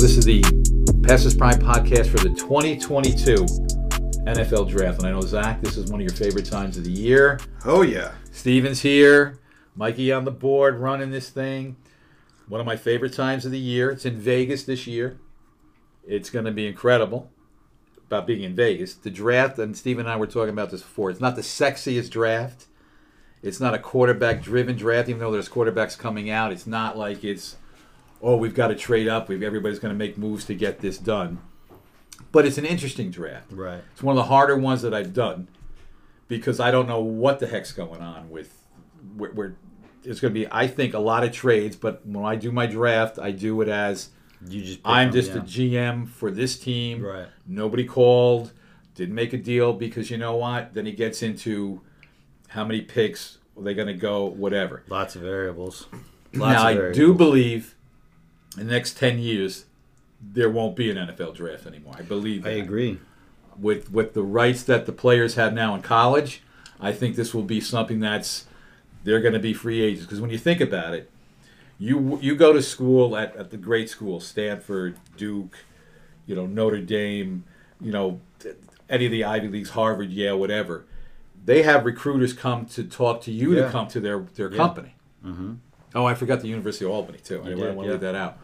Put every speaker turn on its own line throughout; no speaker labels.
this is the Passes Prime podcast for the 2022 NFL Draft. And I know, Zach, this is one of your favorite times of the year.
Oh yeah.
Steven's here. Mikey on the board running this thing. One of my favorite times of the year. It's in Vegas this year. It's going to be incredible about being in Vegas. The draft, and Steven and I were talking about this before, it's not the sexiest draft. It's not a quarterback driven draft, even though there's quarterbacks coming out. It's not like it's, oh, we've got to trade up. We've, everybody's going to make moves to get this done. But it's an interesting draft.
Right.
It's one of the harder ones that I've done because I don't know what the heck's going on with where, where it's going to be. I think a lot of trades, but when I do my draft, I do it as
You just.
I'm
them,
just
yeah.
a GM for this team.
Right.
Nobody called, didn't make a deal because you know what? Then he gets into how many picks are they going to go, whatever.
Lots of variables. Lots
now
of
I do believe in the next ten years there won't be an NFL draft anymore. I believe.
I agree.
with with the rights that the players have now in college, I think this will be something that's they're going to be free agents because when you think about it, you you go to school at, at the great schools, Stanford, Duke, you know Notre Dame, you know any of the Ivy leagues, Harvard, Yale, whatever. They have recruiters come to talk to you
Yeah.
to come to their their
Yeah.
company.
Mm-hmm.
Oh, I forgot the University of Albany too. I
You
didn't
did,
want to
yeah.
leave that out.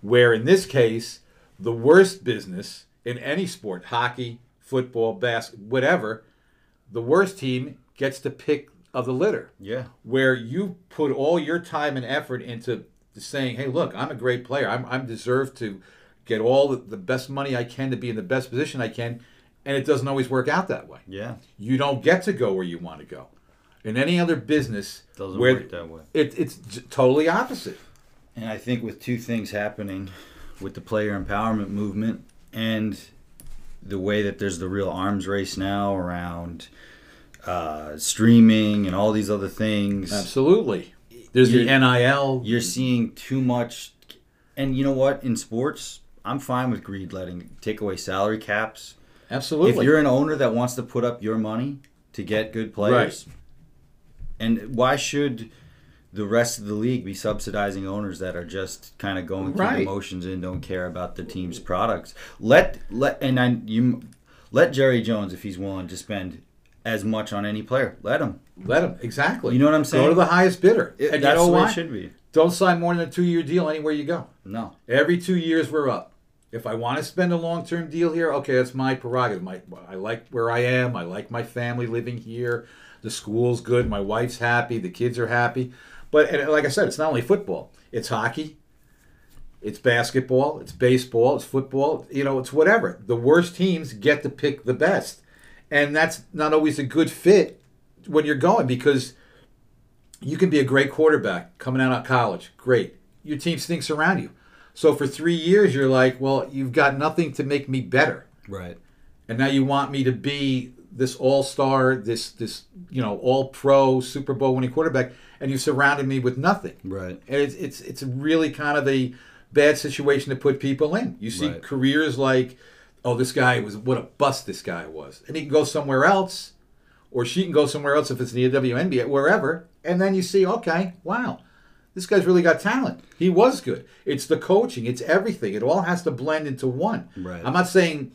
Where in this case, the worst business in any sport, hockey, football, basketball, whatever, the worst team gets to pick of the litter.
Yeah.
Where you put all your time and effort into saying, "Hey, look, I'm a great player. I'm I'm deserved to get all the, the best money I can to be in the best position I can," and it doesn't always work out that way.
Yeah.
You don't get to go where you want to go. In any other business,
Doesn't
where
work that way.
it, it's totally opposite.
And I think with two things happening with the player empowerment movement and the way that there's the real arms race now around uh, streaming and all these other things,
Absolutely. There's the NIL.
you're seeing too much. And you know what? In sports, I'm fine with greed letting take away salary caps.
Absolutely.
If you're an owner that wants to put up your money to get good players, and why should the rest of the league be subsidizing owners that are just kind of going through
Right.
the motions and don't care about the team's products? Let let and I you let Jerry Jones if he's willing to spend as much on any player. Let him.
Let him. Exactly.
You know what I'm saying?
Go to the highest bidder.
It-
and
that's
you know what?
it should be.
Don't sign more than a two year deal anywhere you go.
No.
Every two years, we're up. If I want to spend a long term deal here, okay, that's my prerogative. My, I like where I am. I like my family living here. The school's good. My wife's happy. The kids are happy. But and like I said, it's not only football. It's hockey. It's basketball. It's baseball. It's football. You know, it's whatever. The worst teams get to pick the best, and that's not always a good fit when you're going because you can be a great quarterback coming out of college. Great. Your team stinks around you. So for three years, you're like, well, you've got nothing to make me better,
Right.
and now you want me to be this all star, this this you know all pro Super Bowl winning quarterback, and you surrounded me with nothing.
Right.
And it's it's it's really kind of a bad situation to put people in. You see
Right.
careers like, oh, this guy was what a bust this guy was, and he can go somewhere else, or she can go somewhere else if it's the WNBA, wherever, and then you see, okay, wow, this guy's really got talent. He was good. It's the coaching. It's everything. It all has to blend into one.
Right.
I'm not saying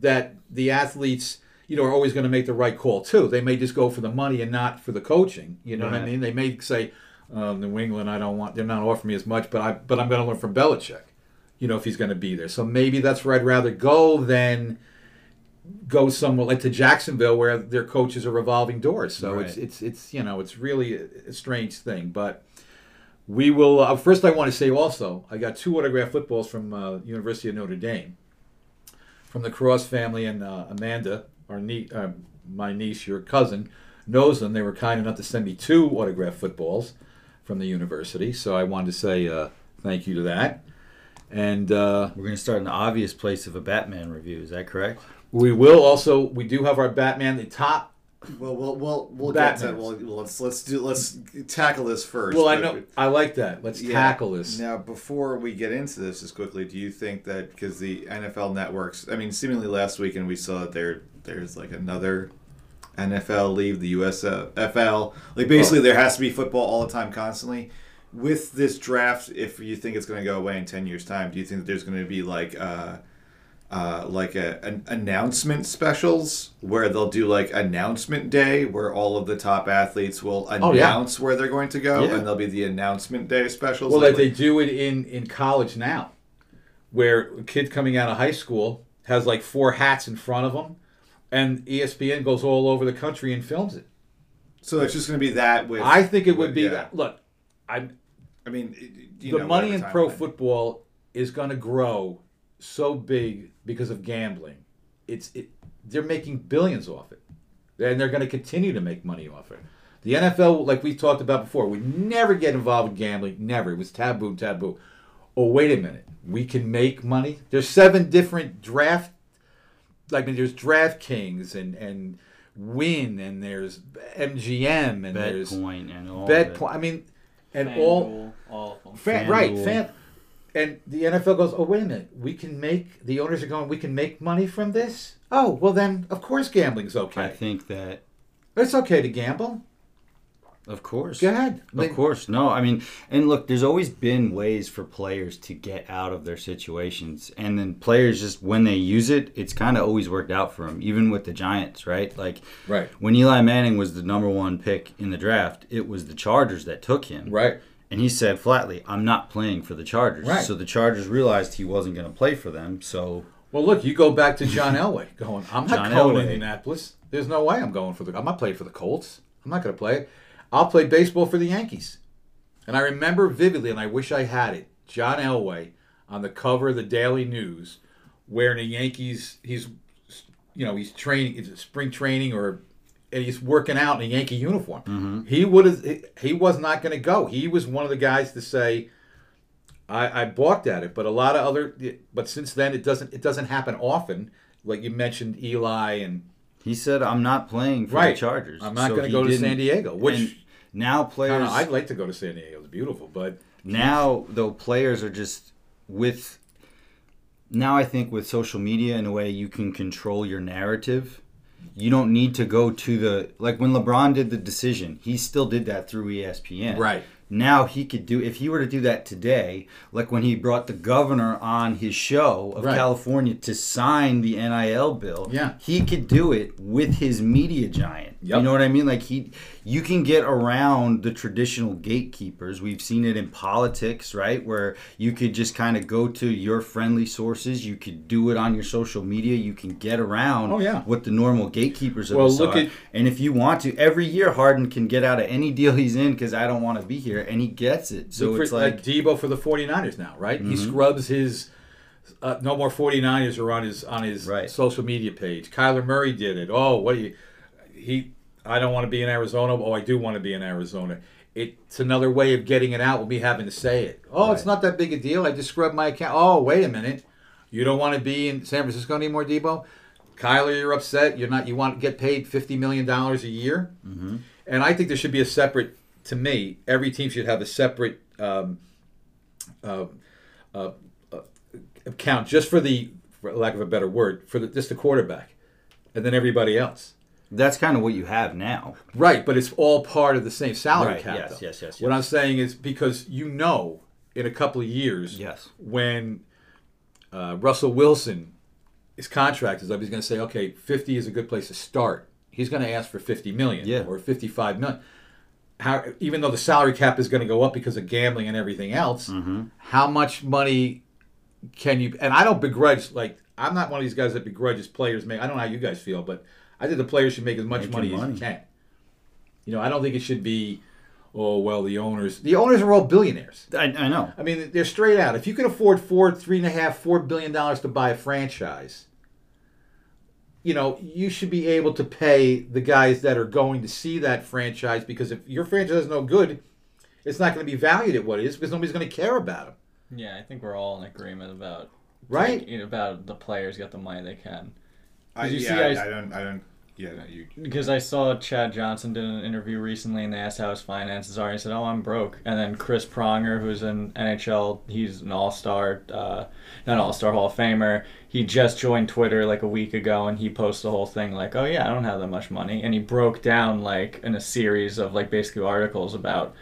that the athletes, you know, are always going to make the right call too. They may just go for the money and not for the coaching. You know what I mean? They may say, uh, "New England, I don't want. They're not offering me as much, but I, but I'm going to learn from Belichick. You know, if he's going to be there. So maybe that's where I'd rather go than go somewhere like to Jacksonville, where their coaches are revolving doors. So it's
Right.
it's it's you know, it's really a, a strange thing, but. We will. Uh, first, I want to say also, I got two autographed footballs from uh, University of Notre Dame, from the Cross family, and uh, Amanda, our nie- uh, my niece, your cousin, knows them. They were kind enough to send me two autographed footballs from the university, so I wanted to say uh, thank you to that. And uh,
We're gonna start in the obvious place of a Batman review. Is that correct?
we will also. We do have our Batman, the top.
Well, we'll we'll we'll get to
Batman.
well, let's let's do let's tackle this first.
Well, I
but-
know. I like that. Let's
Yeah.
tackle this.
Now, before we get into this as quickly, do you think that because the NFL networks, I mean, seemingly last weekend we saw that there there's like another NFL leave the USFL. Like basically, there has to be football all the time, constantly. with this draft, if you think it's going to go away in ten years' time, do you think that there's going to be like uh, uh, like a, an announcement specials where they'll do like announcement day where all of the top athletes will
Oh, yeah.
announce where they're going to go,
Yeah.
and there'll be the announcement day specials.
Well,
like,
like they do it in in college now, where a kid coming out of high school has like four hats in front of him, and ESPN goes all over the country and films it.
so it's just going to be that with.
I think it would
with-
be
yeah.
that. Look, I
I mean, you
the
know,
money in pro football is going to grow so big because of gambling. It's it, they're making billions off it, and they're going to continue to make money off it. The NFL, like we talked about before, would never get involved in gambling. Never. It was taboo, taboo. Oh, wait a minute. We can make money. There's seven different draft. Like I mean, there's DraftKings and and Win and there's MGM and there's
Betpoint and all
Bet.
of.
I mean, and all
FanDuel, all of them.
Fan, right,
FanDuel.
fan, and the NFL goes, oh wait a minute, we can make the owners are going, we can make money from this. Oh well, then of course gambling's okay.
I think that,
It's okay to gamble.
Of course.
Go ahead.
Of course, no. I mean, and look, there's always been ways for players to get out of their situations, and then players just when they use it, it's kind of always worked out for them. Even with the Giants, right? Like
Right.
when Eli Manning was the number one pick in the draft, it was the Chargers that took him,
Right.
and he said flatly, "I'm not playing for the Chargers."
Right.
So the Chargers realized he wasn't going to play for them. So
Well, look, you go back to John Elway going, I'm not
John
going to
Elway.
Indianapolis. There's no way I'm going for the. I'm not playing for the Colts. I'm not going to play. I'll play baseball for the Yankees. And I remember vividly, and I wish I had it. John Elway on the cover of the Daily News, wearing a Yankees. He's, you know, he's training. It's spring training, or and he's working out in a Yankee uniform. Mm-hmm. He would have. He, he was not going to go. He was one of the guys to say. I, I balked at it, but a lot of other, but since then it doesn't it doesn't happen often. Like you mentioned, Eli and
he said, "I'm not playing for
right.
the Chargers.
I'm not
So
going to go to San Diego, which
now players.
know, I'd like to go to San Diego. It's beautiful, but
now though players are just with now i think with social media in a way you can control your narrative you don't need to go to the like when lebron did the decision he still did that through espn
Right.
Now he could do if he were to do that today like when he brought the governor on his show of
Right.
california to sign the nil bill
Yeah.
he could do it with his media giant
Yep.
you know what i mean like he you can get around the traditional gatekeepers we've seen it in politics right where you could just kind of go to your friendly sources you could do it on your social media you can get around
Oh, yeah.
what the normal gatekeepers of
Well, look
are.
at-
and if you want to every year harden can get out of any deal he's in because i don't want to be here and he gets it so
for-
it's like Mm-hmm.
Deebo for the 49ers now, right? He scrubs his uh, no more 49ers are on his on his
Right.
social media page. Kyler Murray did it. Oh, what do you he I don't want to be in Arizona. Oh, I do want to be in Arizona. It's another way of getting it out with me having to say it. Oh, it's not that big a deal. I just scrubbed my account. Oh, wait a minute. You don't want to be in San Francisco anymore, Deebo? Kyler, you're upset. You're not. You want to get paid fifty million dollars a year, mm-hmm. and I think there should be a separate. To me, every team should have a separate um, uh, uh, uh, account just for the, for lack of a better word, for the, just the quarterback, and then everybody else.
That's kind of what you have now
Right, but it's all part of the same salary
Right,
cap.
yes,
though.
yes, yes,
What
yes.
I'm saying is because you know, in a couple of years,
Yes.
when uh, Russell Wilson, his contract is up, he's going to say, okay, 50 is a good place to start. He's going to ask for 50 million
Yeah.
or 55 million. How, even though the salary cap is going to go up because of gambling and everything else,
Mm-hmm.
how much money can you? And I don't begrudge. Like I'm not one of these guys that begrudges players make. I don't know how you guys feel, but I think the players should make as much
Making
money, as they can. You know, I don't think it should be. Oh well, the owners. The owners are all billionaires.
I, I know
I mean, they're straight out. If you can afford four, three and a half, four billion dollars to buy a franchise, you know, you should be able to pay the guys that are going to see that franchise because if your franchise is no good, it's not going to be valued at what it is because nobody's going to care about them.
Yeah, I think we're all in agreement about
Right.
taking- about the players get the money they can.
I,
you
yeah,
see
I,
I-
I don't. I don't. Yeah, no, you.
Because I saw Chad Johnson did an interview recently, and they asked how his finances are. And he said, "Oh, I'm broke." And then Chris Pronger, who's an NHL, he's an All-Star, uh, not All-Star Hall of Famer. He just joined Twitter like a week ago, and he posted the whole thing like, "Oh yeah, I don't have that much money," and he broke down like in a series of like basically articles about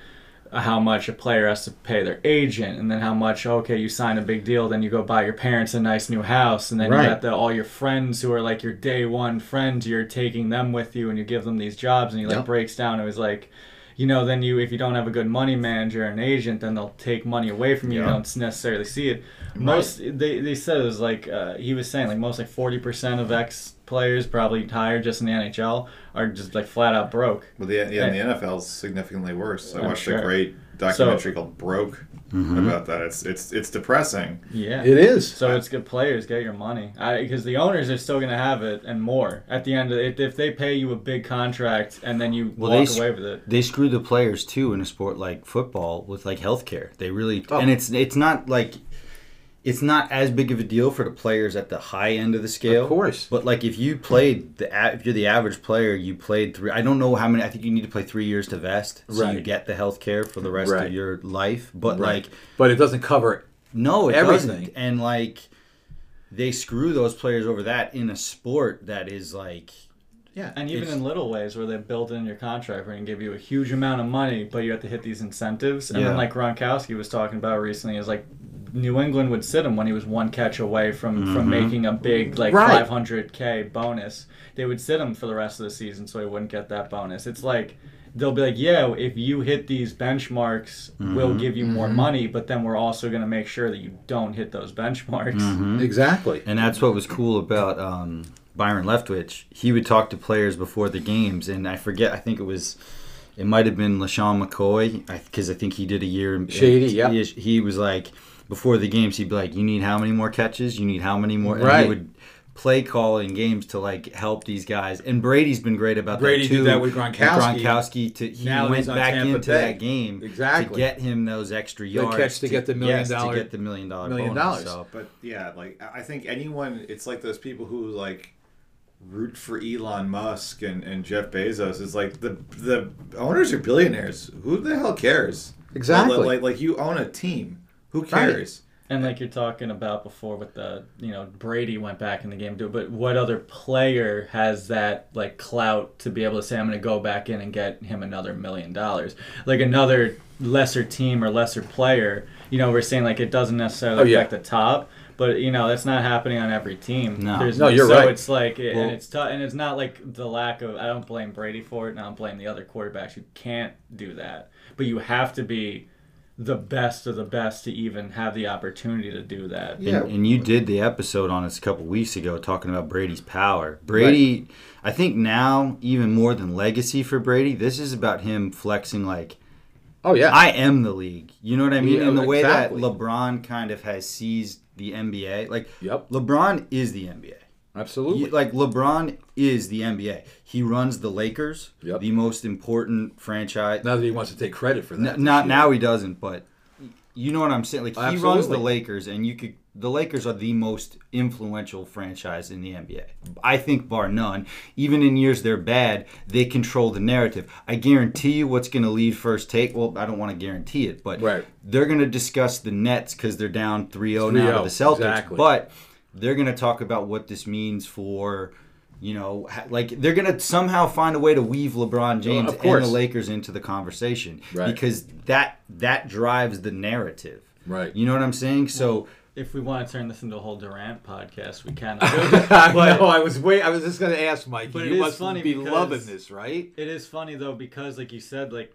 how much a player has to pay their agent, and then how much okay you sign a big deal, then you go buy your parents a nice new house, and then
Right.
you got the, all your friends who are like your day one friends, you're taking them with you, and you give them these jobs, and he like
Yep.
breaks down. It was like. You know, then you if you don't have a good money manager and agent, then they'll take money away from you.
Yeah.
You don't necessarily see it. Most they, they said it was like uh, he was saying like most like forty percent of ex players probably higher just in the NHL are just like flat out broke.
Well, the, yeah, and the NFL is significantly worse. I
I'm
watched
sure.
a great documentary called "Broke" Mm-hmm. about that. It's it's it's depressing.
Yeah,
It is.
So it's good players get your money because the owners are still gonna have it and more at the end. Of it, if they pay you a big contract and then you
Well,
walk
they
away with it,
they screw the players too in a sport like football with like healthcare. They really
Oh.
and it's it's not like it's not as big of a deal for the players at the high end of the scale.
Of course.
But like if you played the if you're the average player, you played three. I don't know how many. I think you need to play three years to vest, so you get the health care for the rest
Right.
of your life. But
Right.
like
But it doesn't cover.
no, it
Everything.
doesn't. And like they screw those players over that in a sport that is like
Yeah.
and even in little ways where they build in your contract where they give you a huge amount of money, but you have to hit these incentives. And
Yeah.
then like Gronkowski was talking about recently, is like New England would sit him when he was one catch away from from making a big like
Right.
500k bonus. They would sit him for the rest of the season so he wouldn't get that bonus. It's like they'll be like, yeah, if you hit these benchmarks, we'll give you more money, but then we're also going to make sure that you don't hit those benchmarks.
Mm-hmm.
Exactly.
And that's what was cool about um, Byron Leftwich. He would talk to players before the games, and I forget. I think it was, it might have been LeSean McCoy, because I, think he did a year.
Shady, yeah.
He, he was like, before the games, he'd be like, "You need how many more catches? You need how many more?" And
Right.
he would play call in games to like help these guys. And Brady's been great about
Brady
that
did
too.
that with
And
Gronkowski.
Gronkowski to he
Now
went back
Tampa
into
Bay.
that game
Exactly.
to get him those extra
The
yards
catch to get the million
yes,
dollar-
to get the million dollar
million
bonus.
dollars.
So.
But yeah, like I I think anyone, it's like those people who like root for Elon Musk and, and Jeff Bezos. Is like the the owners are billionaires. Who the hell cares?
Exactly.
Like like, like you own a team. Who cares?
And like you're talking about before with the, you know, Brady went back in the game too, but what other player has that like clout to be able to say I'm going to go back in and get him another million dollars? Like another lesser team or lesser player, you know, we're saying like it doesn't necessarily
Oh, yeah.
affect the top, but you know, that's not happening on every team.
No.
There's,
No, you're
so
right.
it's like it,
Well-
and it's tough and it's not like the lack of I don't blame Brady for it and I don't blame the other quarterbacks who can't do that. But you have to be the best of the best to even have the opportunity to do that.
Yeah.
And, and you did the episode on us a couple weeks ago talking about Brady's power. Brady, I think now, even more than legacy for Brady, this is about him flexing like,
Oh yeah.
I am the league. You know what I mean?
Yeah,
In the way
exactly.
that LeBron kind of has seized the NBA. Like,
Yep.
LeBron is the NBA.
Absolutely.
He- like LeBron is the NBA. He runs the Lakers,
Yep.
the most important franchise.
now that he wants to take credit for that.
N- not
this
now he doesn't, but you know what I'm saying. Like he runs the Lakers, and you could. The Lakers are the most influential franchise in the NBA. I think, bar none. Even in years they're bad, they control the narrative. I guarantee you, what's going to lead first take. Well, I don't want to guarantee it, but
Right.
they're going to discuss the Nets because they're down 3-0 now to the oh, Celtics.
exactly.
But they're going to talk about what this means for. You know, like they're gonna somehow find a way to weave LeBron James
of
and the Lakers into the conversation
Right.
because that that drives the narrative.
Right.
You know what I'm saying? So
If we want to turn this into a whole Durant podcast, we can.
I
but
know. I was wait. I was just going to ask Mike.
But
you
it is
must
funny
be loving this, right?
it is funny though because, like you said, like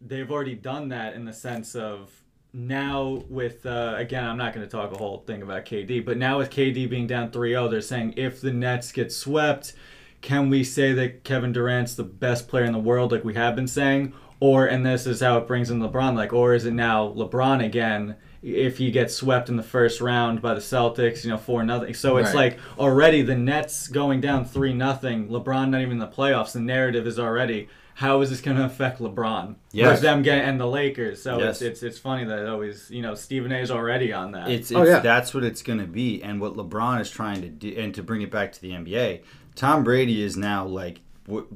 they've already done that in the sense of now with uh, again i'm not going to talk a whole thing about kd but now with kd being down 3-0 they're saying if the nets get swept can we say that kevin durant's the best player in the world like we have been saying or and this is how it brings in lebron like or is it now lebron again if he gets swept in the first round by the celtics you know 4 nothing so it's
Right.
like already the nets going down 3 nothing lebron not even in the playoffs the narrative is already how is this going to affect LeBron?
Yes.
With them getting and the Lakers. So
Yes.
it's, it's it's funny that it always you know Stephen A. is already on that.
it's, oh, it's
Oh, yeah.
that's what it's going to be, and what LeBron is trying to do, and to bring it back to the NBA, Tom Brady is now like.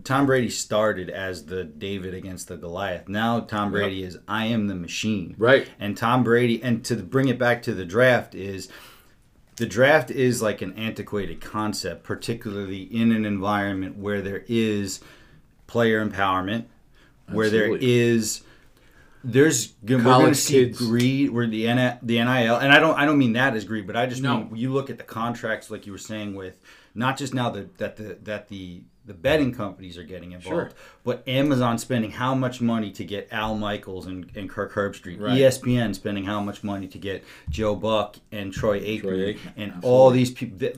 Tom Brady started as the David against the Goliath. Now Tom Brady is I am the machine.
Right.
And Tom Brady, and to bring it back to the draft is the draft is like an antiquated concept, particularly in an environment where there is player empowerment, where there is there's g- we're going to
College
see
kids.
greed where the N- the NIL and I don't I don't mean that as greed, but I just
No.
mean you look at the contracts like you were saying with not just now the, that the that the the betting companies are getting involved,
Sure.
but Amazon spending how much money to get Al Michaels and, and Kirk Herbstreit,
Right.
ESPN spending how much money to get Joe Buck and Troy Aikman,
Troy Aikman,
and
absolutely.
all these people.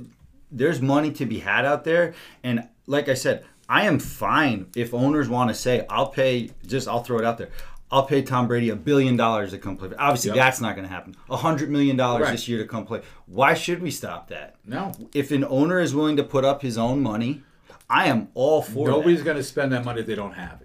There's money to be had out there, and like I said, I am fine if owners want to say, "I'll pay." Just I'll throw it out there. I'll pay Tom Brady a billion dollars to come play. Obviously,
Yep.
that's not going to happen. A hundred million dollars
Right.
this year to come play. Why should we stop that?
No.
If an owner is willing to put up his own money, I am all for
it.
Nobody's
going to spend that money if they don't have it.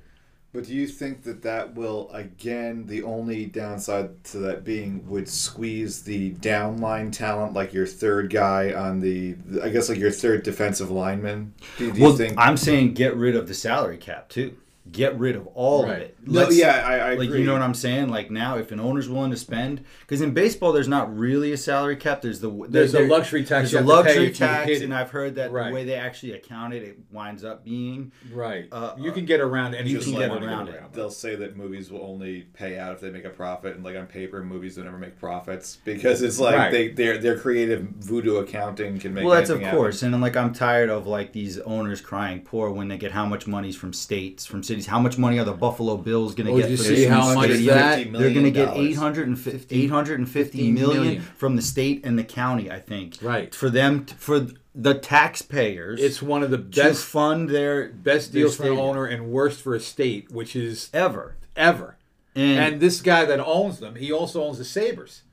But do you think that that will again the only downside to that being would squeeze the downline talent like your third guy on the I guess like your third defensive lineman? Do, do you
Well,
think?
I'm saying get rid of the salary cap too. Get rid of all
Right.
of it. Let's-
yeah, I, I
like
agree.
you know what I'm saying. Like now, if an owner's willing to spend, because in baseball there's not really a salary cap. There's the
There's a luxury tax
There's a
have to pay
luxury tax, and I've heard that
Right.
the way they actually account it, it winds up being
Right.
Uh,
you can get around any
you
of
can
the
get around it.
They'll say that movies will only pay out if they make a profit, and like on paper, movies don't ever make profits because it's like
Right.
they their their creative voodoo accounting can make.
well, that's of
anything happen.
course, and then, like I'm tired of like these owners crying poor when they get how much money's from states, from cities. How much money are the Buffalo Bills going to
Oh,
get
you
for
see how much
stadium?
that-
They're going to get
million.
850, 850
15
million,
million.
from the state and the county, I think.
Right.
For them, for the taxpayers
It's one of the best
fund their
best
their
deals for an
stadium.
owner and worst for a state, which is
ever.
ever.
And,
And this guy that owns them, he also owns the Sabres.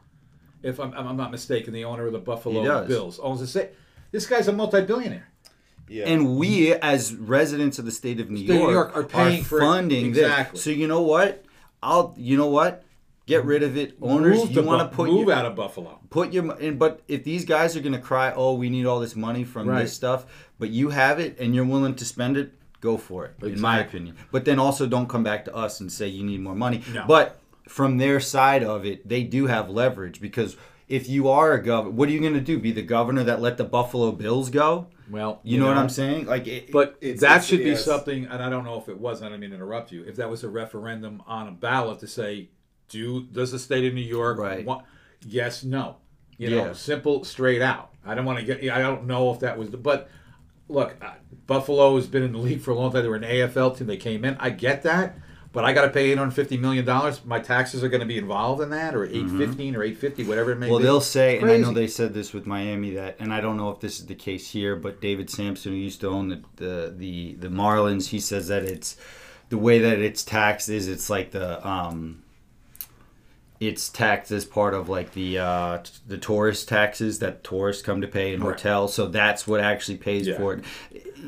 If I'm, I'm not mistaken, the owner of the Buffalo Bills owns the Sa- This guy's a multi-billionaire.
Yeah.
and we, as residents of the state of New
State
York,
New York are paying for it.
funding
Exactly.
this. So you know what? I'll. You know what? Get rid of it, owners.
move
you want to
Bu-
put
move
your,
out of Buffalo.
put your mo- in, but if these guys are going to cry, oh, we need all this money from
Right.
this stuff, but you have it and you're willing to spend it, go for it. In my opinion, but then also don't come back to us and say you need more money.
No.
But from their side of it, they do have leverage because if you are a governor, what are you going to do? Be the governor that let the Buffalo Bills go?
Well,
You, know, what I'm saying? Like, it,
But
It's-
that should be
yes.
something, and I don't know if it was. I don't mean to interrupt you. If that was a referendum on a ballot to say, do does the state of New York
Right.
want? Yes, no. You know, simple, straight out. I don't want to get. I don't know if that was the. But look, uh, Buffalo has been in the league for a long time. They were an AFL team. They came in. I get that. But I got to pay eight hundred fifty million dollars. My taxes are going to be involved in that, or eight fifteen, or eight fifty, whatever it may
Well,
be.
Well, they'll say, and I know they said this with Miami that, and I don't know if this is the case here, but David Samson, who used to own the the the, the Marlins, he says that it's the way that it's taxed is it's like the um, it's taxed as part of like the uh, t- the tourist taxes that tourists come to pay in
Right.
hotels, so that's what actually pays
Yeah.
for it.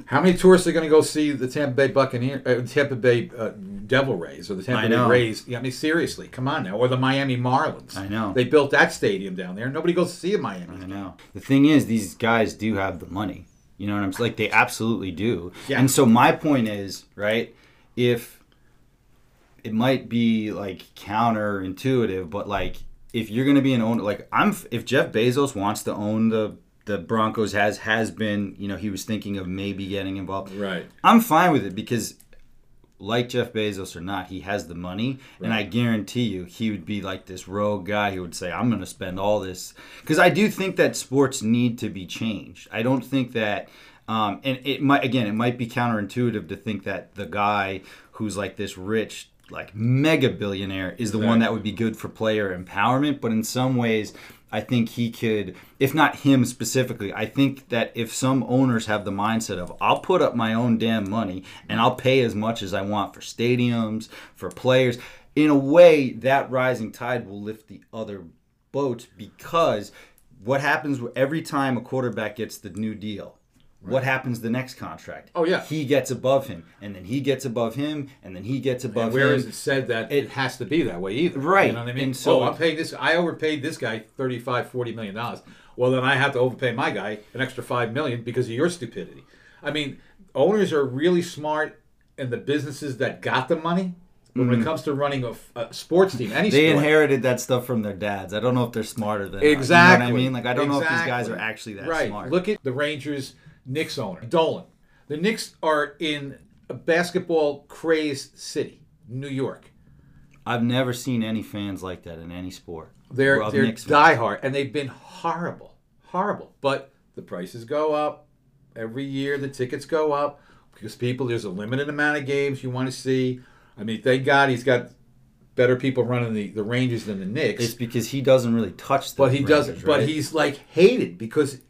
How many tourists are going to go see the Tampa Bay Buccaneer, uh, Tampa Bay uh, Devil Rays, or the Tampa Bay. Rays? I mean, seriously, come on now, or the Miami Marlins.
I know.
they built that stadium down there. Nobody goes to see a Miami.
I know. The thing is, these guys do have the money. You know what I'm saying? Like they absolutely do.
Yeah.
And so my point is, right? If it might be like counterintuitive, but like if you're gonna be an owner, like I'm, if Jeff Bezos wants to own the the Broncos, has has been, you know, he was thinking of maybe getting involved.
Right.
I'm fine with it because, like Jeff Bezos or not, he has the money, and I guarantee you, he would be like this rogue guy who would say, "I'm going to spend all this." Because I do think that sports need to be changed. I don't think that, um, and it might again, it might be counterintuitive to think that the guy who's like this rich. Like mega billionaire is the one that would be good for player empowerment, but in some ways, I think he could, if not him specifically, I think that if some owners have the mindset of, I'll put up my own damn money and I'll pay as much as I want for stadiums, for players, in a way, that rising tide will lift the other boats because what happens every time a quarterback gets the new deal? What happens the next contract?
Oh, yeah.
he gets above him, and then he gets above him, and then he gets above
And where
him.
is it said that it,
It-
has to be that way either?
Right.
You know what I mean?
And so-
oh, I'm paying this. I overpaid this guy 35, 40 million dollars. Well, then I have to overpay my guy an extra five million because of your stupidity. I mean, owners are really smart and the businesses that got the money. But when it comes to running a, a sports team, any
Mm-hmm. They
sport,
inherited that stuff from their dads. I don't know if they're smarter than us.
Exactly.
You know what I mean? Like I don't know if these guys are actually that
right.
smart.
Look at the Rangers Knicks owner, Dolan. The Knicks are in a basketball crazed city, New York.
I've never seen any fans like that in any sport.
They're they're
Knicks
diehard, and they've been horrible, horrible. But the prices go up every year. The tickets go up because people. There's a limited amount of games you want to see. I mean, thank God he's got better people running the, the Rangers than the Knicks.
It's because he doesn't really touch the
but he doesn't.
Rangers,
But he's like hated because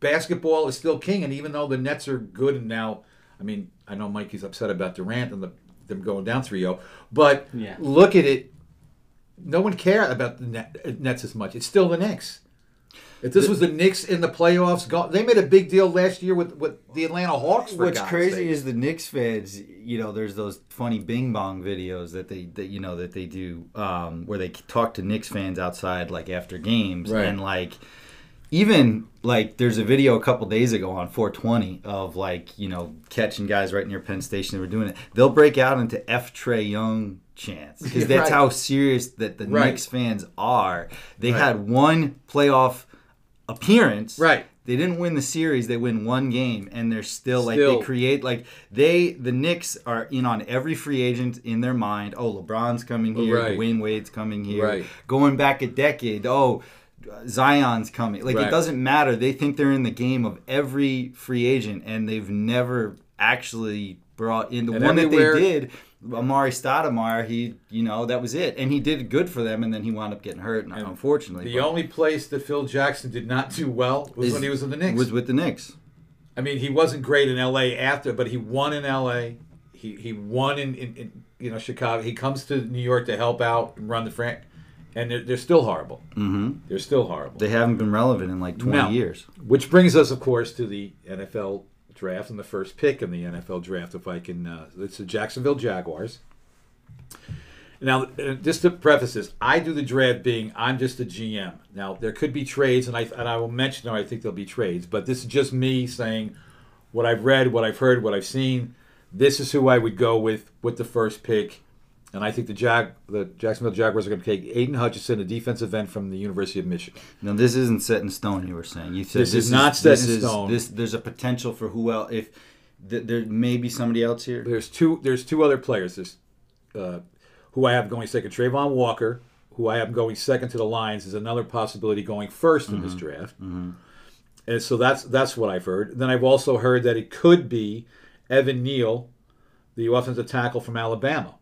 basketball is still king. And even though the Nets are good and now, I mean, I know Mikey's upset about Durant and the, them going down 3-0, but
Yeah.
look at it. No one cared about the Net, Nets as much. It's still the Knicks. If this was the Knicks in the playoffs, go, they made a big deal last year with, with the Atlanta Hawks.
What's
God's
crazy
sake.
is the Knicks fans. You know, there's those funny Bing Bong videos that they that you know that they do um, where they talk to Knicks fans outside like after games
Right.
and like even like there's a video a couple days ago on 420 of like you know catching guys right near Penn Station. They were doing it. They'll break out into F Trey Young chants because that's
right.
how serious that the
Right.
Knicks fans are. They
Right.
had one playoff appearance.
Right.
They didn't win the series. They win one game, and they're still like
Still.
they create like they the Knicks are in on every free agent in their mind. Oh, LeBron's coming here.
Right.
Dwyane Wade's coming here.
Right.
Going back a decade. Oh, Zion's coming. Like
Right.
it doesn't matter. They think they're in the game of every free agent, and they've never actually brought in the
And
one that they did. Amar'e Stoudemire, he, you know, that was it, and he did good for them, and then he wound up getting hurt,
And
unfortunately.
The only place that Phil Jackson did not do well was
is-
when he was in the Knicks.
was with the Knicks.
I mean, he wasn't great in L.A. after, but he won in L.A. He he won in, in, in you know Chicago. He comes to New York to help out and run the frank, and they're, they're still horrible.
Mm-hmm.
They're still horrible.
They haven't been relevant in like 20
No.
years.
Which brings us, of course, to the NFL draft and the first pick in the NFL draft. If I can, uh, it's the Jacksonville Jaguars. Now, uh, just to preface this, I do the draft being I'm just a GM. Now, there could be trades, and I and I will mention there I think there'll be trades, but this is just me saying what I've read, what I've heard, what I've seen. This is who I would go with with the first pick, and I think the Jag, the Jacksonville Jaguars are going to take Aidan Hutchinson, a defensive end from the University of Michigan.
Now this isn't set in stone. You were saying you said
This is not set
this
in
is-
stone.
This there's a potential for who else if th- there may be somebody else here.
There's two. There's two other players. There's uh, who I have going second. Travon Walker, who I have going second to the Lions, is another possibility going 1st in this draft. And so that's that's what I've heard. Then I've also heard that it could be Evan Neal, the offensive tackle from Alabama.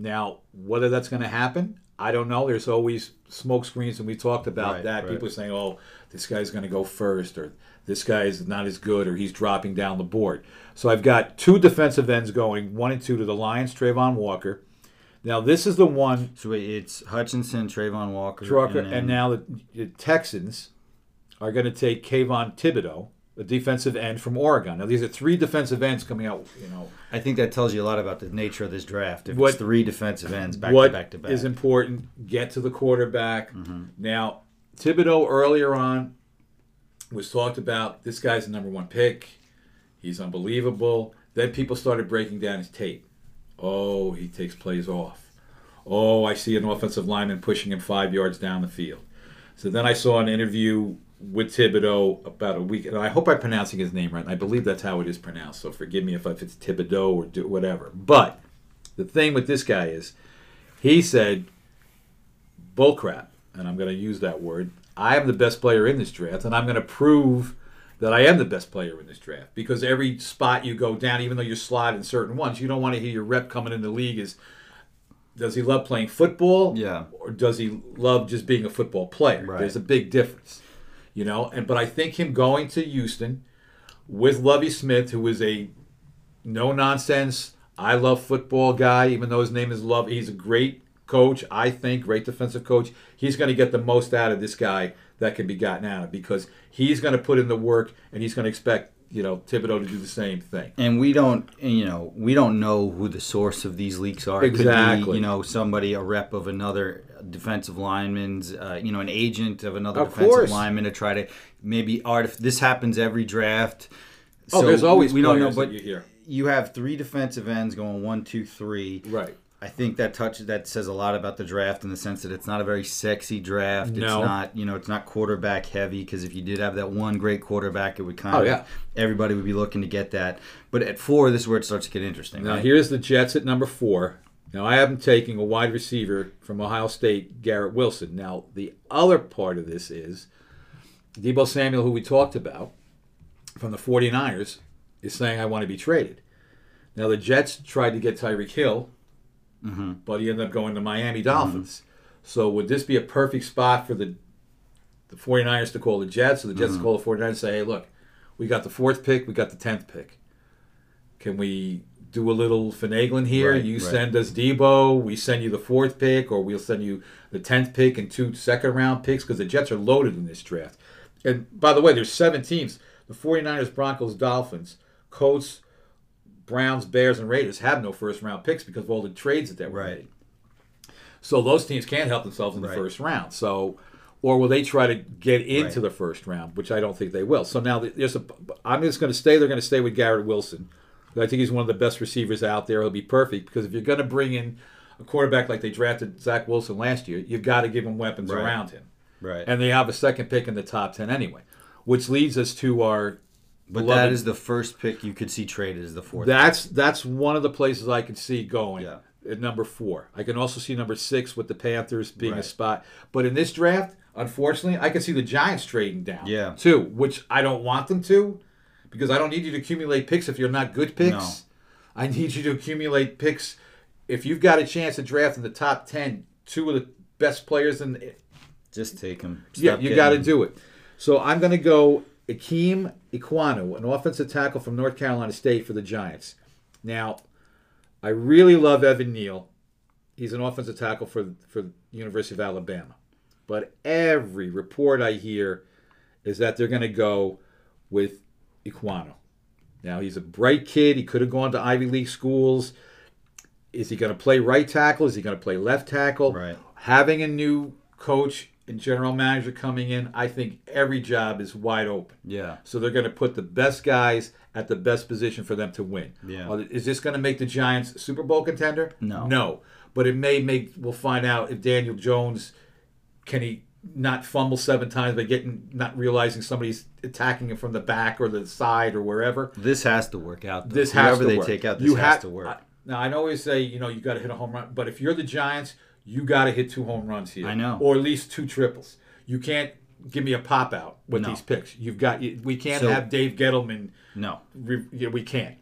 Now, whether that's going to happen, I don't know. There's always smoke screens, and we talked about
Right,
that.
right.
People are saying, "Oh, this guy's going to go first, or this guy is not as good, or he's dropping down the board." So I've got two defensive ends going, one and two to the Lions, Travon Walker. Now this is the one,
So it's Hutchinson, Travon Walker,
Walker, and,
then-
now the, the Texans are going to take Kayvon Thibodeaux, a defensive end from Oregon. Now these are three defensive ends coming out. You know,
I think that tells you a lot about the nature of this draft. If
What-
it's three defensive ends back to back to back.
is important? Get to the quarterback.
Mm-hmm.
Now, Thibodeaux earlier on was talked about. This guy's the number one pick. He's unbelievable. Then people started breaking down his tape. Oh, he takes plays off. Oh, I see an offensive lineman pushing him five yards down the field. So then I saw an interview with Thibodeaux about a week, and I hope I'm pronouncing his name right. And I believe that's how it is pronounced. So forgive me if it's Thibodeau or do, whatever. But the thing with this guy is, he said, bullcrap, and I'm going to use that word. I am the best player in this draft, and I'm going to prove that I am the best player in this draft because every spot you go down, even though you're slide in certain ones, you don't want to hear your rep coming in the league is does he love playing football?
Yeah.
Or does he love just being a football player?
Right.
There's a big difference. You know, and but I think him going to Houston with Lovie Smith, who is a no nonsense, I love football guy, even though his name is Love. He's a great coach, I think, great defensive coach. He's going to get the most out of this guy that can be gotten out of because he's going to put in the work and he's going to expect, you know, Thibodeaux to do the same thing.
and we don't, you know, we don't know who the source of these leaks are. It could
Exactly.
be, you know, somebody, a rep of another defensive lineman's, uh, you know, an agent of another
Of
defensive
course.
lineman to try to maybe art. This happens every draft.
Oh,
So
there's always
we, we don't know, but
you
you have three defensive ends going one, two, three.
Right.
I think that touch that says a lot about the draft in the sense that it's not a very sexy draft.
No.
It's not, you know, it's not quarterback heavy because if you did have that one great quarterback, it would kind
Oh,
of
yeah.
everybody would be looking to get that. But at four, this is where it starts to get interesting.
Now
right?
here's the Jets at number four. Now I am taking a wide receiver from Ohio State, Garrett Wilson. Now the other part of this is Deebo Samuel, who we talked about from the 49ers, is saying I want to be traded. Now the Jets tried to get Tyreek Hill,
Mm-hmm.
but he ended up going to Miami Dolphins. So would this be a perfect spot for the the 49ers to call the Jets, or the Jets to call the 49ers and say, hey, look, we got the fourth pick, we got the 10th pick. Can we do a little finagling here?
Right,
you
right.
send us Deebo, we send you the fourth pick, or we'll send you the 10th pick and two second round picks because the Jets are loaded in this draft. And by the way, there's seven teams the 49ers, Broncos, Dolphins, Colts, Browns, Bears, and Raiders have no first round picks because of all the trades that they were
Right.
made. So those teams can't help themselves in the
Right.
first round. So, or will they try to get into
Right.
the first round, which I don't think they will. So now there's a. I'm just going to stay. They're going to stay with Garrett Wilson. I think he's one of the best receivers out there. He'll be perfect because if you're going to bring in a quarterback like they drafted Zach Wilson last year, you've got to give him weapons
Right.
around him.
Right.
And they have a second pick in the top ten anyway, which leads us to our.
But
beloved-
that is the first pick you could see traded as the fourth.
That's that's one of the places I can see going.
Yeah.
At number four, I can also see number six with the Panthers being a spot. But in this draft, unfortunately, I can see the Giants trading down.
Yeah.
Too, which I don't want them to, because I don't need you to accumulate picks if you're not good picks.
No.
I need you to accumulate picks if you've got a chance to draft in the top ten, two of the best players in.
Just take him.
Yeah, you got to do it. So I'm going to go Ikem Ekwonu, an offensive tackle from North Carolina State for the Giants. Now, I really love Evan Neal. He's an offensive tackle for for the University of Alabama. But every report I hear is that they're going to go with Iquanu. Now, he's a bright kid. He could have gone to Ivy League schools. Is he going to play right tackle? Is he going to play left tackle?
Right.
Having a new coach and general manager coming in, I think every job is wide open.
Yeah.
So they're going to put the best guys at the best position for them to win.
Yeah.
Is this going to make the Giants Super Bowl contender?
No.
No. But it may make. We'll find out if Daniel Jones can he not fumble seven times by getting not realizing somebody's attacking him from the back or the side or wherever.
This has to work out. Though.
This has
Whoever
to
they
work.
take out, this
you
has
have
to work.
I, now I always say you know you got to hit a home run, but if you're the Giants, you got to hit two home runs here.
I know.
or at least two triples. You can't give me a pop out with
No.
these picks. You've got we can't
So-
have Dave Gettleman.
no.
Re, yeah, we can't.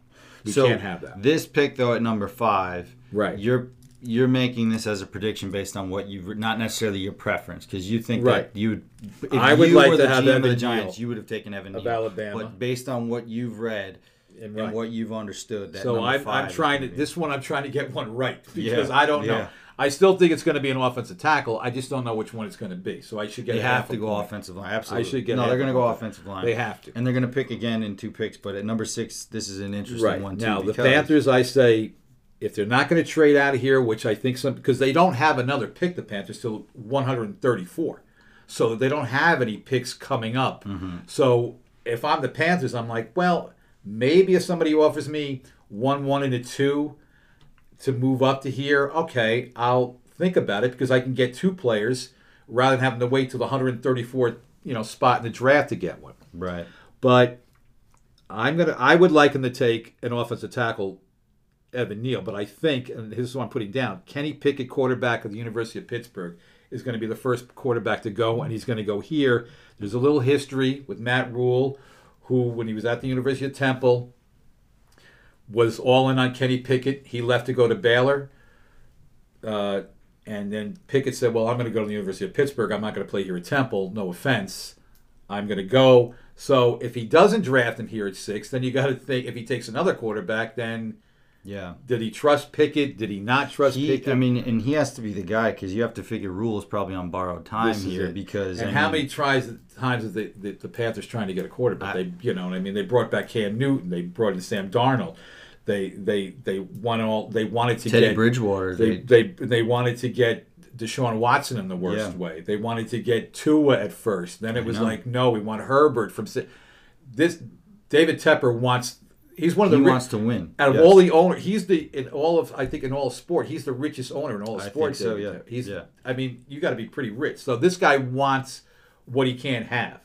We
so
can't have that.
This pick though at number five,
Right.
You're you're making this as a prediction based on what you've not necessarily your preference because you think
Right.
that you would. If
I would
you
like
were
to
the
have
GM of the Giants, you would have taken Evan
of
Neal.
Alabama.
But based on what you've read
And right.
what you've understood, that
So I'm,
five
I'm trying to this one. I'm trying to get one right because
Yeah,
I don't know. I still think it's going to be an offensive tackle. I just don't know which one it's going to be. So I should get.
They have to go
point.
offensive line. Absolutely.
I should get
no. They're going to go offensive line.
They have to.
and they're going to pick again in two picks. But at number six, this is an interesting
Right
one too.
now, the Panthers, I say, if they're not going to trade out of here, which I think some because they don't have another pick, the Panthers till 134, so they don't have any picks coming up.
Mm-hmm.
So if I'm the Panthers, I'm like, well, maybe if somebody offers me one, one, and a two to move up to here, okay, I'll think about it because I can get two players rather than having to wait till the 134th, you know, spot in the draft to get one.
right.
But I'm gonna. I would like him to take an offensive tackle, Evan Neal. But I think, and this is what I'm putting down: Kenny Pickett, quarterback of the University of Pittsburgh, is going to be the first quarterback to go, and he's going to go here. There's a little history with Matt Rhule, who, when he was at the University of Temple, was all in on Kenny Pickett. He left to go to Baylor. Uh, and then Pickett said, Well, I'm going to go to the University of Pittsburgh. I'm not going to play here at Temple. No offense. I'm going to go. So if he doesn't draft him here at six, then you got to think if he takes another quarterback, then
Yeah.
did he trust Pickett? Did he not trust
He,
Pickett?
I mean, and he has to be the guy because you have to figure Rhule is probably on borrowed time
This is
here because.
and
I
how
mean,
many tries times is the, the, the Panthers trying to get a quarterback?
I-
they, you know, I mean, they brought back Cam Newton. They brought in Sam Darnold. They they they won all. They wanted to
Teddy
get
Bridgewater?
They,
They,
they they wanted to get Deshaun Watson in the worst
Yeah.
way. They wanted to get Tua at first. Then it was like, no, we want Herbert from. This David Tepper wants. He's one of
he
the ri-
wants to win.
out of
Yes.
all the owner. He's the in all of I think in all of sport. He's the richest owner in all of
I think
sport.
so, yeah.
He's.
Yeah.
I mean, you got to be pretty rich. So this guy wants what he can't have.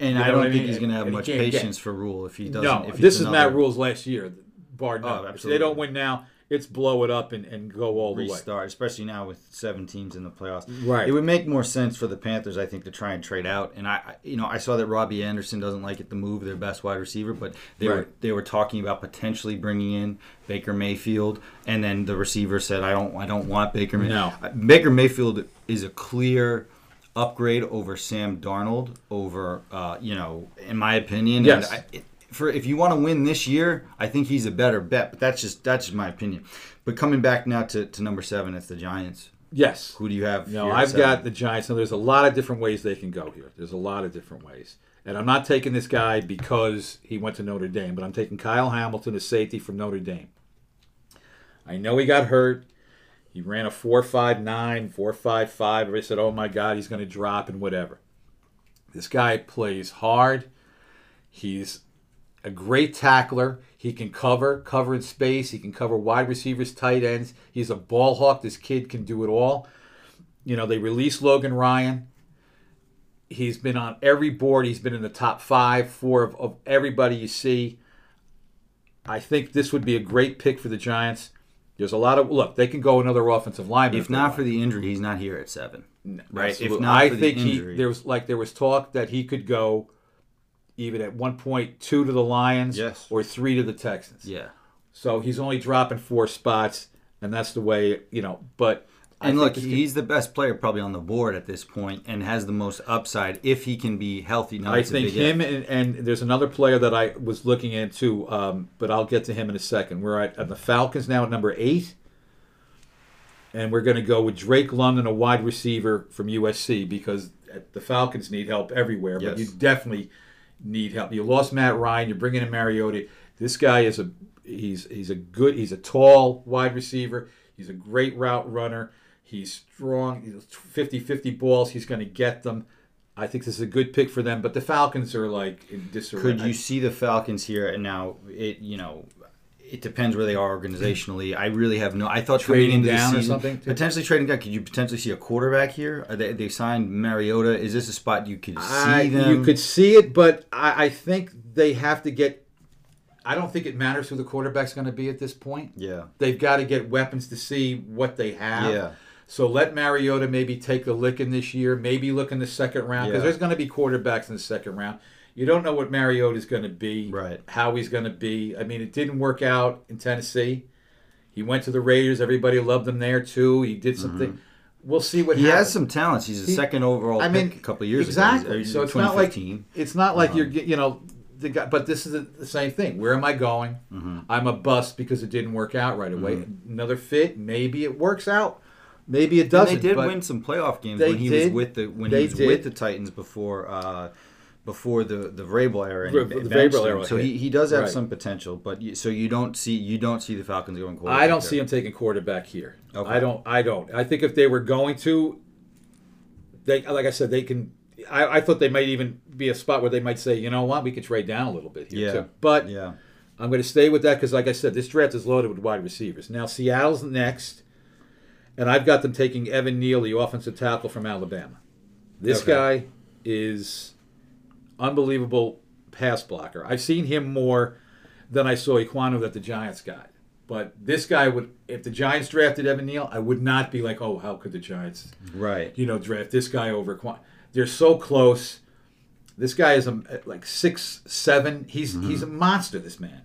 and
you
I don't
I
think
mean?
he's going to have
And
much
can't get-
patience for Rhule if he doesn't.
No,
if
this is
another-
Matt Rhule's last year, bar oh, none.
Oh,
if they don't win now, it's blow it up and, and go all the way.
restart, especially now with seven teams in the playoffs.
Right.
It would make more sense for the Panthers, I think, to try and trade out. And I, you know, I saw that Robbie Anderson doesn't like it to move their best wide receiver, but they were they were talking about potentially bringing in Baker Mayfield, and then the receiver said, "I don't, I don't want Baker." May-"
No.
Uh, Baker Mayfield is a clear upgrade over Sam Darnold. Over, uh, you know, in my opinion,
Yes.
And I, it- for if you want to win this year, I think he's a better bet. But that's just that's just my opinion. But coming back now to, to number seven, it's the Giants.
Yes.
Who do you have?
No, I've got the Giants. Now, there's a lot of different ways they can go here. There's a lot of different ways. And I'm not taking this guy because he went to Notre Dame, but I'm taking Kyle Hamilton, a safety from Notre Dame. I know he got hurt. He ran a 4.59, 4.55. Everybody said, oh my God, he's going to drop and whatever. This guy plays hard. He's a great tackler. He can cover, cover in space. He can cover wide receivers, tight ends. He's a ball hawk. This kid can do it all. You know, they released Logan Ryan. He's been on every board. He's been in the top five, four of, of everybody you see. I think this would be a great pick for the Giants. There's a lot of look. They can go another offensive lineman
If not for the injury, he's not here at seven. Right. If not
I
for the
think
injury.
he there was like there was talk that he could go even at one point two to the Lions
Yes.
or three to the Texans.
Yeah.
So he's only dropping four spots, and that's the way you know. But
And look, he's the best player probably on the board at this point, and has the most upside if he can be healthy. Now,
I think him and, and there's another player that I was looking into, um, but I'll get to him in a second. We're at, at the Falcons now at number eight, and we're going to go with Drake London, a wide receiver from USC, because the Falcons need help everywhere, but
Yes.
you definitely need help. You lost Matt Ryan, you're bringing in Mariota. This guy is a he's he's a good he's a tall wide receiver. He's a great route runner. He's strong. He's 50-50 balls. He's going to get them. I think this is a good pick for them, but the Falcons are like in disarray.
Could you see the Falcons here? And now it, you know, it depends where they are organizationally. I really have no. I thought
Trading
into
down
the
or something, too?
Potentially trading down. Could you potentially see a quarterback here? Are they, they signed Mariota. Is this a spot you could see
I,
them?
you could see it, but I, I think they have to get. I don't think it matters who the quarterback's going to be at this point.
Yeah.
They've got to get weapons to see what they have.
Yeah.
So let Mariota maybe take a lick in this year, maybe look in the second round because
Yeah.
there's going to be quarterbacks in the second round. You don't know what Mariota is going to be,
Right.
How he's going to be. I mean, it didn't work out in Tennessee. He went to the Raiders. Everybody loved him there too. He did something. We'll see what
Mm-hmm. He
happens.
has some talents. He's a
He-
second overall
I mean,
a couple of years
exactly.
ago. He's-
So it's not like it's not like
Uh-huh.
you're you know the guy. But this is the, the same thing. Where am I going?
Mm-hmm.
I'm a bust because it didn't work out right away. Another fit, maybe it works out. Maybe it doesn't.
they did win some playoff games when he
did.
was with the when he was
did.
with the Titans before uh, before the the Vrabel era. and
The-
he
Vrabel era
So he, he does have
Right.
some potential, but you, so you don't see you don't see the Falcons going quarterback.
I don't
there.
see him taking quarterback here.
Okay.
I don't. I don't. I think if they were going to, they like I said, they can. I, I thought they might even be a spot where they might say, you know what, we could trade down a little bit here.
Yeah.
Too. But
Yeah.
I'm going to stay with that because, like I said, this draft is loaded with wide receivers. Now Seattle's next, and I've got them taking Evan Neal, the offensive tackle from Alabama. This
Okay.
guy is unbelievable pass blocker. I've seen him more than I saw Ekwonu that the Giants got. But this guy would, if the Giants drafted Evan Neal, I would not be like, oh, how could the Giants,
Right.
you know, draft this guy over Quan? They're so close. This guy is a, like six seven. He's
Mm-hmm.
he's a monster. This man.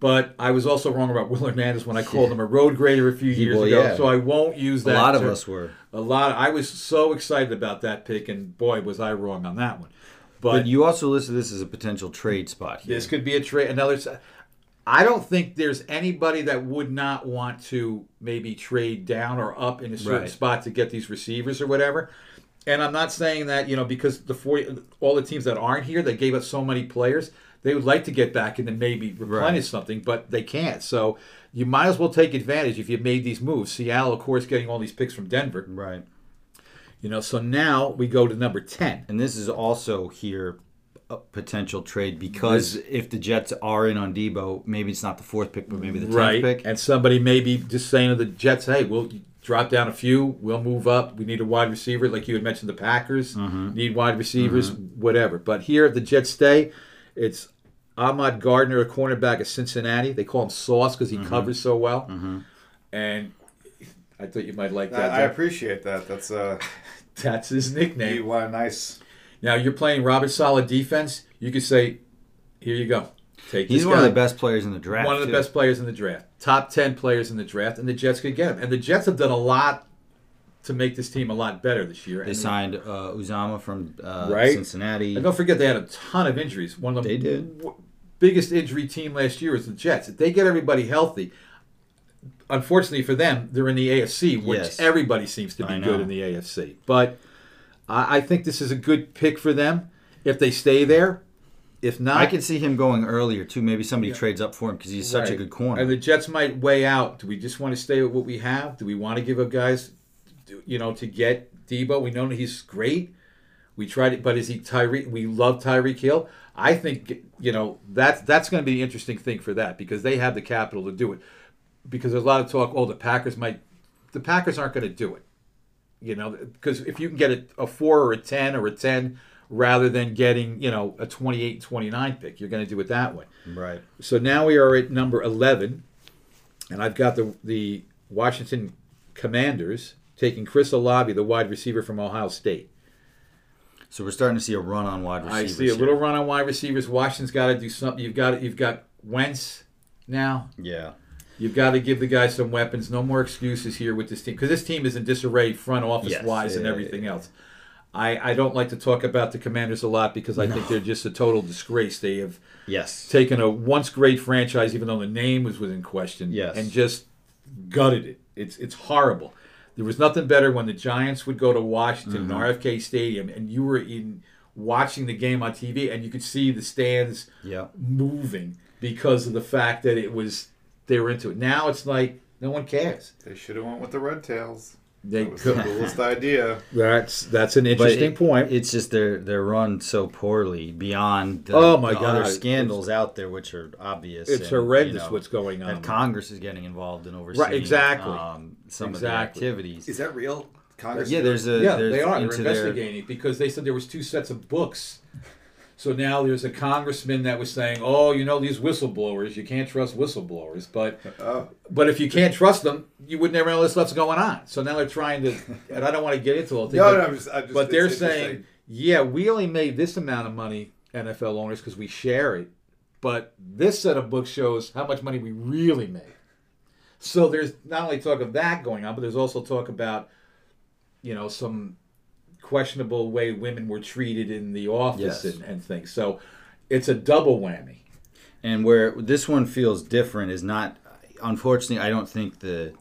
But I was also wrong about Will Hernandez when I called him a road grader a few years
well,
ago.
yeah.
So I won't use that.
A lot of us were.
A lot. I was so excited about that pick, and boy, was I wrong on that one. But,
But you also listed this as a potential trade spot here.
this could be a trade. Another. I don't think there's anybody that would not want to maybe trade down or up in a certain
Right.
spot to get these receivers or whatever. And I'm not saying that you know because the four, all the teams that aren't here that gave us so many players, they would like to get back and then maybe replenish
Right.
something, but they can't. So you might as well take advantage if you made these moves. Seattle, of course, getting all these picks from Denver.
Right.
You know, so now we go to number ten.
And this is also here a potential trade because if the Jets are in on Deebo, maybe it's not the fourth pick, but maybe the tenth
right.
pick.
And somebody maybe just saying to the Jets, "Hey, we'll drop down a few. We'll move up. We need a wide receiver, like you had mentioned. The Packers
Mm-hmm.
need wide receivers, whatever." But here, at the Jets stay. It's Ahmad Gardner, a cornerback of Cincinnati. They call him Sauce because he
Mm-hmm.
covers so well. And I thought you might like that.
I appreciate that. That's uh,
That's his nickname.
you want a nice.
Now you're playing Robert Saleh defense. You could say, "Here you go, take
He's
this
one of the best players in the draft.
One of the
too.
best players in the draft, top ten players in the draft, and the Jets could get him. And the Jets have done a lot to make this team a lot better this year.
They
And
signed uh, Uzomah from uh,
Right.
Cincinnati.
And don't forget, they had a ton of injuries. One of the
They did.
w- biggest injury team last year was the Jets. If they get everybody healthy, unfortunately for them, they're in the AFC, which
Yes.
everybody seems to be good in the AFC. But I, I think this is a good pick for them if they stay there. If not,
I can see him going earlier too. Maybe somebody trades up for him because he's such a good corner.
And the Jets might weigh out. Do we just want to stay with what we have? Do we want to give up guys, you know, to get Deebo? We know he's great. We tried it, but is he Tyreek? We love Tyreek Hill. I think you know that's that's going to be the interesting thing for that because they have the capital to do it. Because there's a lot of talk. Oh, the Packers might. The Packers aren't going to do it. You know, because if you can get a, a four or a ten or a ten rather than getting you know a 28 29 pick, you're going to do it that way.
right.
So now we are at number 11, and I've got the the Washington Commanders taking Chris Olave, the wide receiver from Ohio State.
So we're starting to see a run on wide
I see a little run on wide receivers. Washington's got to do something. You've got you've got Wentz now.
Yeah.
You've got to give the guy some weapons. No more excuses here with this team because this team is in disarray front office
Yes.
wise and everything
yeah,
else. I, I don't like to talk about the Commanders a lot because I think they're just a total disgrace. They have
Yes.
taken a once great franchise, even though the name was within question,
Yes.
and just gutted it. It's it's horrible. There was nothing better when the Giants would go to Washington,
Mm-hmm.
RFK Stadium, and you were in watching the game on TV, and you could see the stands
Yeah.
moving because of the fact that it was they were into it. Now it's like no one cares.
They should have went with the Red Tails.
They
That was the coolest idea.
That's that's an interesting
it-
point.
It's just they're they're run so poorly beyond the,
Oh, my
the other
God.
scandals out there, which are obvious.
it's
and,
horrendous
you know,
what's going on.
that Congress is getting involved in overseeing
Right, exactly.
um, some
Exactly.
of the activities.
Is that real? Congress?
yeah, there's a
yeah,
there's
they are. They're
into their-
investigating because they said there was two sets of books. So now there's a congressman that was saying, "Oh, you know these whistleblowers. You can't trust whistleblowers." But
Oh,
but if you can't trust them, you would never know this stuff's going on. So now they're trying to, and I don't want to get into all the thing,
no,
but,
no, I'm just, I'm just,
but they're saying, "Yeah, we only made this amount of money, NFL owners, because we share it." But this set of books shows how much money we really made. So there's not only talk of that going on, but there's also talk about, you know, some questionable way women were treated in the office
Yes.
and, and things. So it's a double whammy.
And where this one feels different is not, unfortunately, I don't think the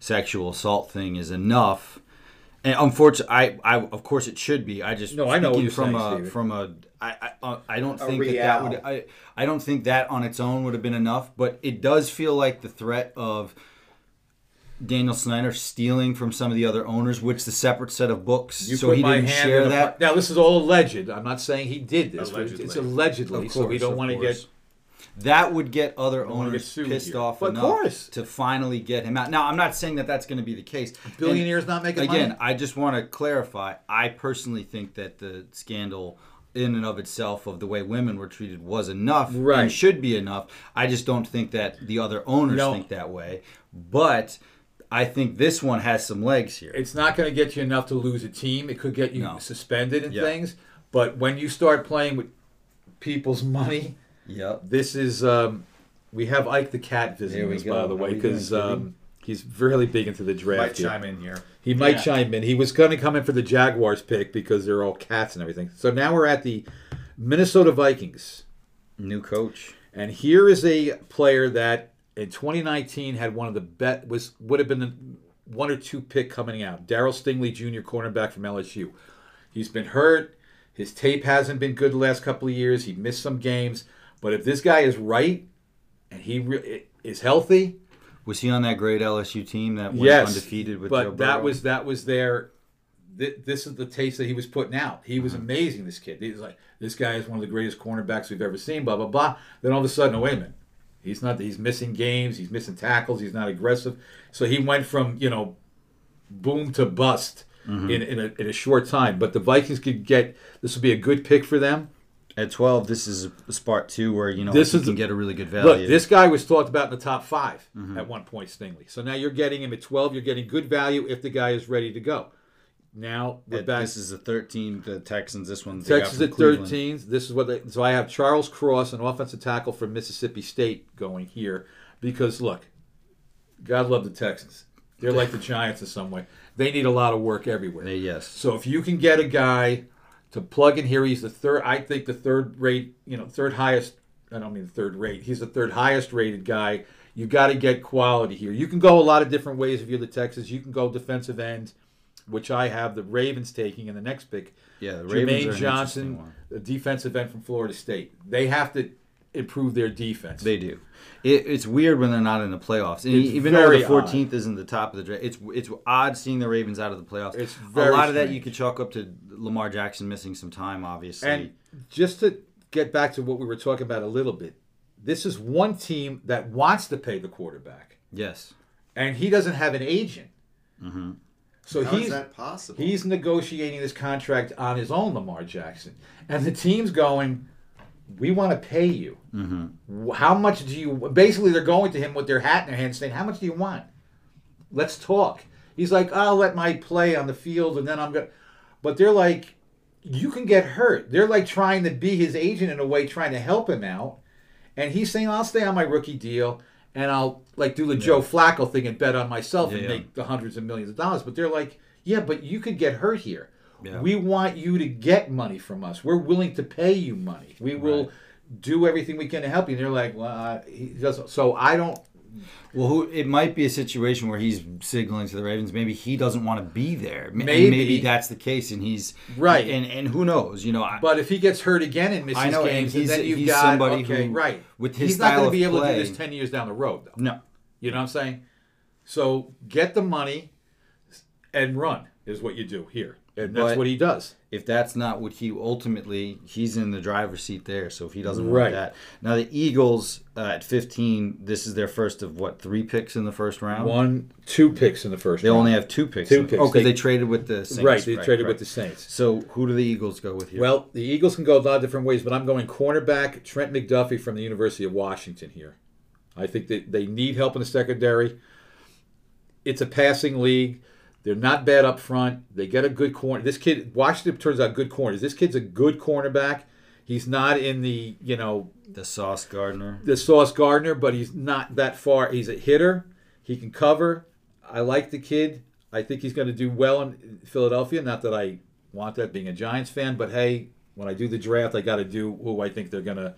sexual assault thing is enough. And unfortunately, I, I of course it should be. I just
No, I know
from
saying,
a from a I I, uh, don't
A
think that that would I I don't think that on its own would have been enough. But it does feel like the threat of Daniel Snyder stealing from some of the other owners, which the separate set of books,
You
so he didn't share
in the
that.
Now this is all alleged. I'm not saying he did this.
Allegedly.
It's allegedly,
Of
so we don't want to get.
That would get other owners
get
pissed
here.
off
But of
enough
course.
to finally get him out. Now, I'm not saying that that's going to be the case.
Billionaires not making
Again,
money.
I just want to clarify. I personally think that the scandal, in and of itself, of the way women were treated, was enough
Right.
and should be enough. I just don't think that the other owners
No.
think that way. But I think this one has some legs here.
It's not going to get you enough to lose a team. It could get you
No.
suspended and
Yeah.
things. But when you start playing with people's money,
Yep.
this is. Um, we have Ike the cat
There
visiting us,
go.
by the way, because um, he's really big into the draft.
He might
here.
chime in here.
He might
Yeah.
chime in. He was going to come in for the Jaguars pick because they're all cats and everything. So now we're at the Minnesota Vikings.
New coach.
And here is a player that in 2019 had one of the bet was would have been the one or two pick coming out. Daryl Stingley Jr., cornerback from LSU. He's been hurt. His tape hasn't been good the last couple of years. He missed some games. But if this guy is right and he re- is healthy,
Was he on that great LSU team that went
yes,
undefeated with
but
Joe
that was that was their. thi- This is the taste that he was putting out. He
Mm-hmm.
was amazing. This kid. He was like, this guy is one of the greatest cornerbacks we've ever seen. Blah blah blah. Then all of a sudden, oh wait a minute, he's not. He's missing games. He's missing tackles. He's not aggressive. So he went from you know, boom to bust
Mm-hmm.
in in a, in a short time. But the Vikings could get this would be a good pick for them.
At 12, this is a spot too where you know
This
you can
the-
get a really good value.
Look, this guy was talked about in the top 5
Mm-hmm.
at one point, Stingley. So now you're getting him at 12. You're getting good value if the guy is ready to go. Now we're
At-
back.
this is the 13. The Texans. This one. they got
Texas at
Cleveland.
13. This is what they. So I have Charles Cross, an offensive tackle from Mississippi State, going here because look, God love the Texans. They're like the Giants in some way. They need a lot of work everywhere.
They- yes.
So if you can get a guy to plug in here, he's the third. I think the third rate, you know, third highest. I don't mean the third rate. He's the third highest rated guy. You got to get quality here. You can go a lot of different ways if you're the Texans. You can go defensive end, which I have the Ravens taking in the next pick.
Yeah, the Ravens
Jermaine Johnson, a defensive end from Florida State. They have to improve their defense.
They do. It, it's weird when they're not in the playoffs. And
It's
even though the 14th isn't the top of the draft, it's it's odd seeing the Ravens out of the playoffs.
It's
a
very
lot of that you could chalk up to Lamar Jackson missing some time, obviously.
And just to get back to what we were talking about a little bit, this is one team that wants to pay the quarterback,
yes,
and he doesn't have an agent.
Mm-hmm.
So
How is
he's
that possible?
he's negotiating this contract on his own, Lamar Jackson, and the team's going. We want to pay you.
Mm-hmm.
How much do you? Basically, they're going to him with their hat in their hand, saying, "How much do you want? Let's talk." He's like, "I'll let my play on the field, and then I'm gonna." But they're like, "You can get hurt." They're like trying to be his agent in a way, trying to help him out, and he's saying, "I'll stay on my rookie deal, and I'll like do the Joe Flacco thing and bet on myself and make the hundreds of millions of dollars." But they're like, "Yeah, but you could get hurt here." We want you to get money from us. We're willing to pay you money. We will do everything we can to help you. And they're like, well, he doesn't. So I don't.
Well, who, it might be a situation where he's signaling to the Ravens. Maybe he doesn't want to be there. And
Maybe.
maybe that's the case, and he's
Right.
And and who knows? You know, I,
But if he gets hurt again and misses
know, and
games,
he's-
then you've
he's
got
somebody
okay,
who,
right.
with his
he's not going to be able
play-
to do this ten years down the road, though.
no.
You know what I'm saying? So get the money and run is what you do here, and that's
But-
what he does.
if that's not what he ultimately he's in the driver's seat there so if he doesn't
Right.
want that now the eagles uh, at 15 this is their first of what three picks in the first round
One, two picks in the first.
they
round.
only have two picks
Two picks.
oh because
They-
they, traded with the Saints.
right. They traded
right.
with the Saints.
so who do the eagles go with here
Well, the Eagles can go a lot of different ways, but I'm going cornerback Trent McDuffie from the University of Washington here. I think that they need help in the secondary. It's a passing league. They're not bad up front. They get a good corner. This kid, Washington turns out good corners. This kid's a good cornerback. He's not in the, you know,
the sauce gardner
the Sauce Gardner, but he's not that far. He's a hitter. He can cover. I like the kid. I think he's going to do well in Philadelphia. Not that I want that being a Giants fan, but hey, when I do the draft, I got to do who I think they're going to.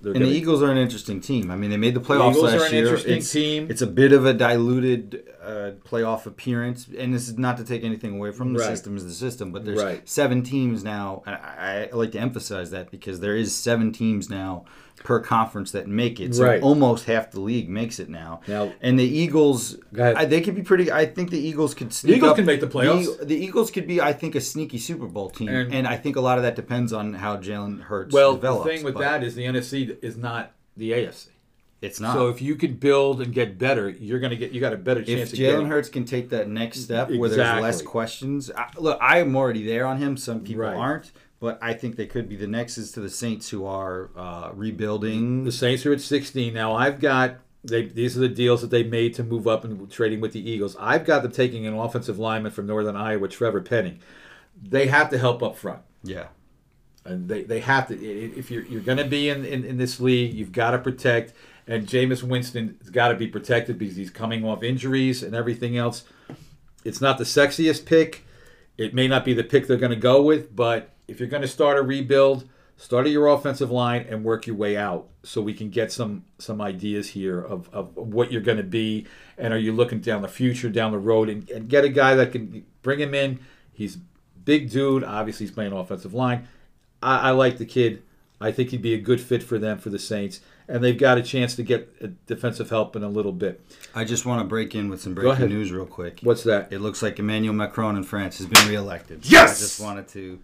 They're
and the Eagles are an interesting team. I mean, they made the playoffs
are
last year. it's,
team.
It's a bit of a diluted uh, playoff appearance, and this is not to take anything away from the
Right.
system is the system, but there's
Right.
seven teams now. And I, I like to emphasize that because there is seven teams now per conference that make it. So
Right.
almost half the league makes it now.
Now-
and the Eagles, I, they could be pretty. I think the Eagles could sneak
Eagles
up-
can make the playoffs.
The, the Eagles could be, I think, a sneaky Super Bowl team,
And-
and, I think a lot of that depends on how Jalen Hurts
well,
develops.
the thing with
but
that is the NFC is not the AFC.
it's not.
So if you can build and get better, you're going to get you got a better chance
if. Jalen Hurts can take that next step where there's less questions, I, look, I am already there on him. Some people
Right.
aren't, but I think they could be. The next is to the Saints, who are uh, rebuilding.
The Saints are at 16 now. I've got they these are the deals that they made to move up and trading with the Eagles. I've got them taking an offensive lineman from Northern Iowa, Trevor Penning. They have to help up front.
Yeah,
And they, they have to if you're you're going to be in, in, in this league, you've got to protect. And Jameis Winston has got to be protected because he's coming off injuries and everything else. It's not the sexiest pick. It may not be the pick they're going to go with, but if you're going to start a rebuild, start at your offensive line and work your way out so we can get some some ideas here of, of what you're going to be and are you looking down the future down the road and, and get a guy that can bring him in he's a big dude obviously he's playing offensive line I, I like the kid i think he'd be a good fit for them for the saints and they've got a chance to get defensive help in a little bit
I just want to break in with some breaking news real quick.
what's that
It looks like Emmanuel Macron in France has been reelected. So
Yes!
I just wanted to.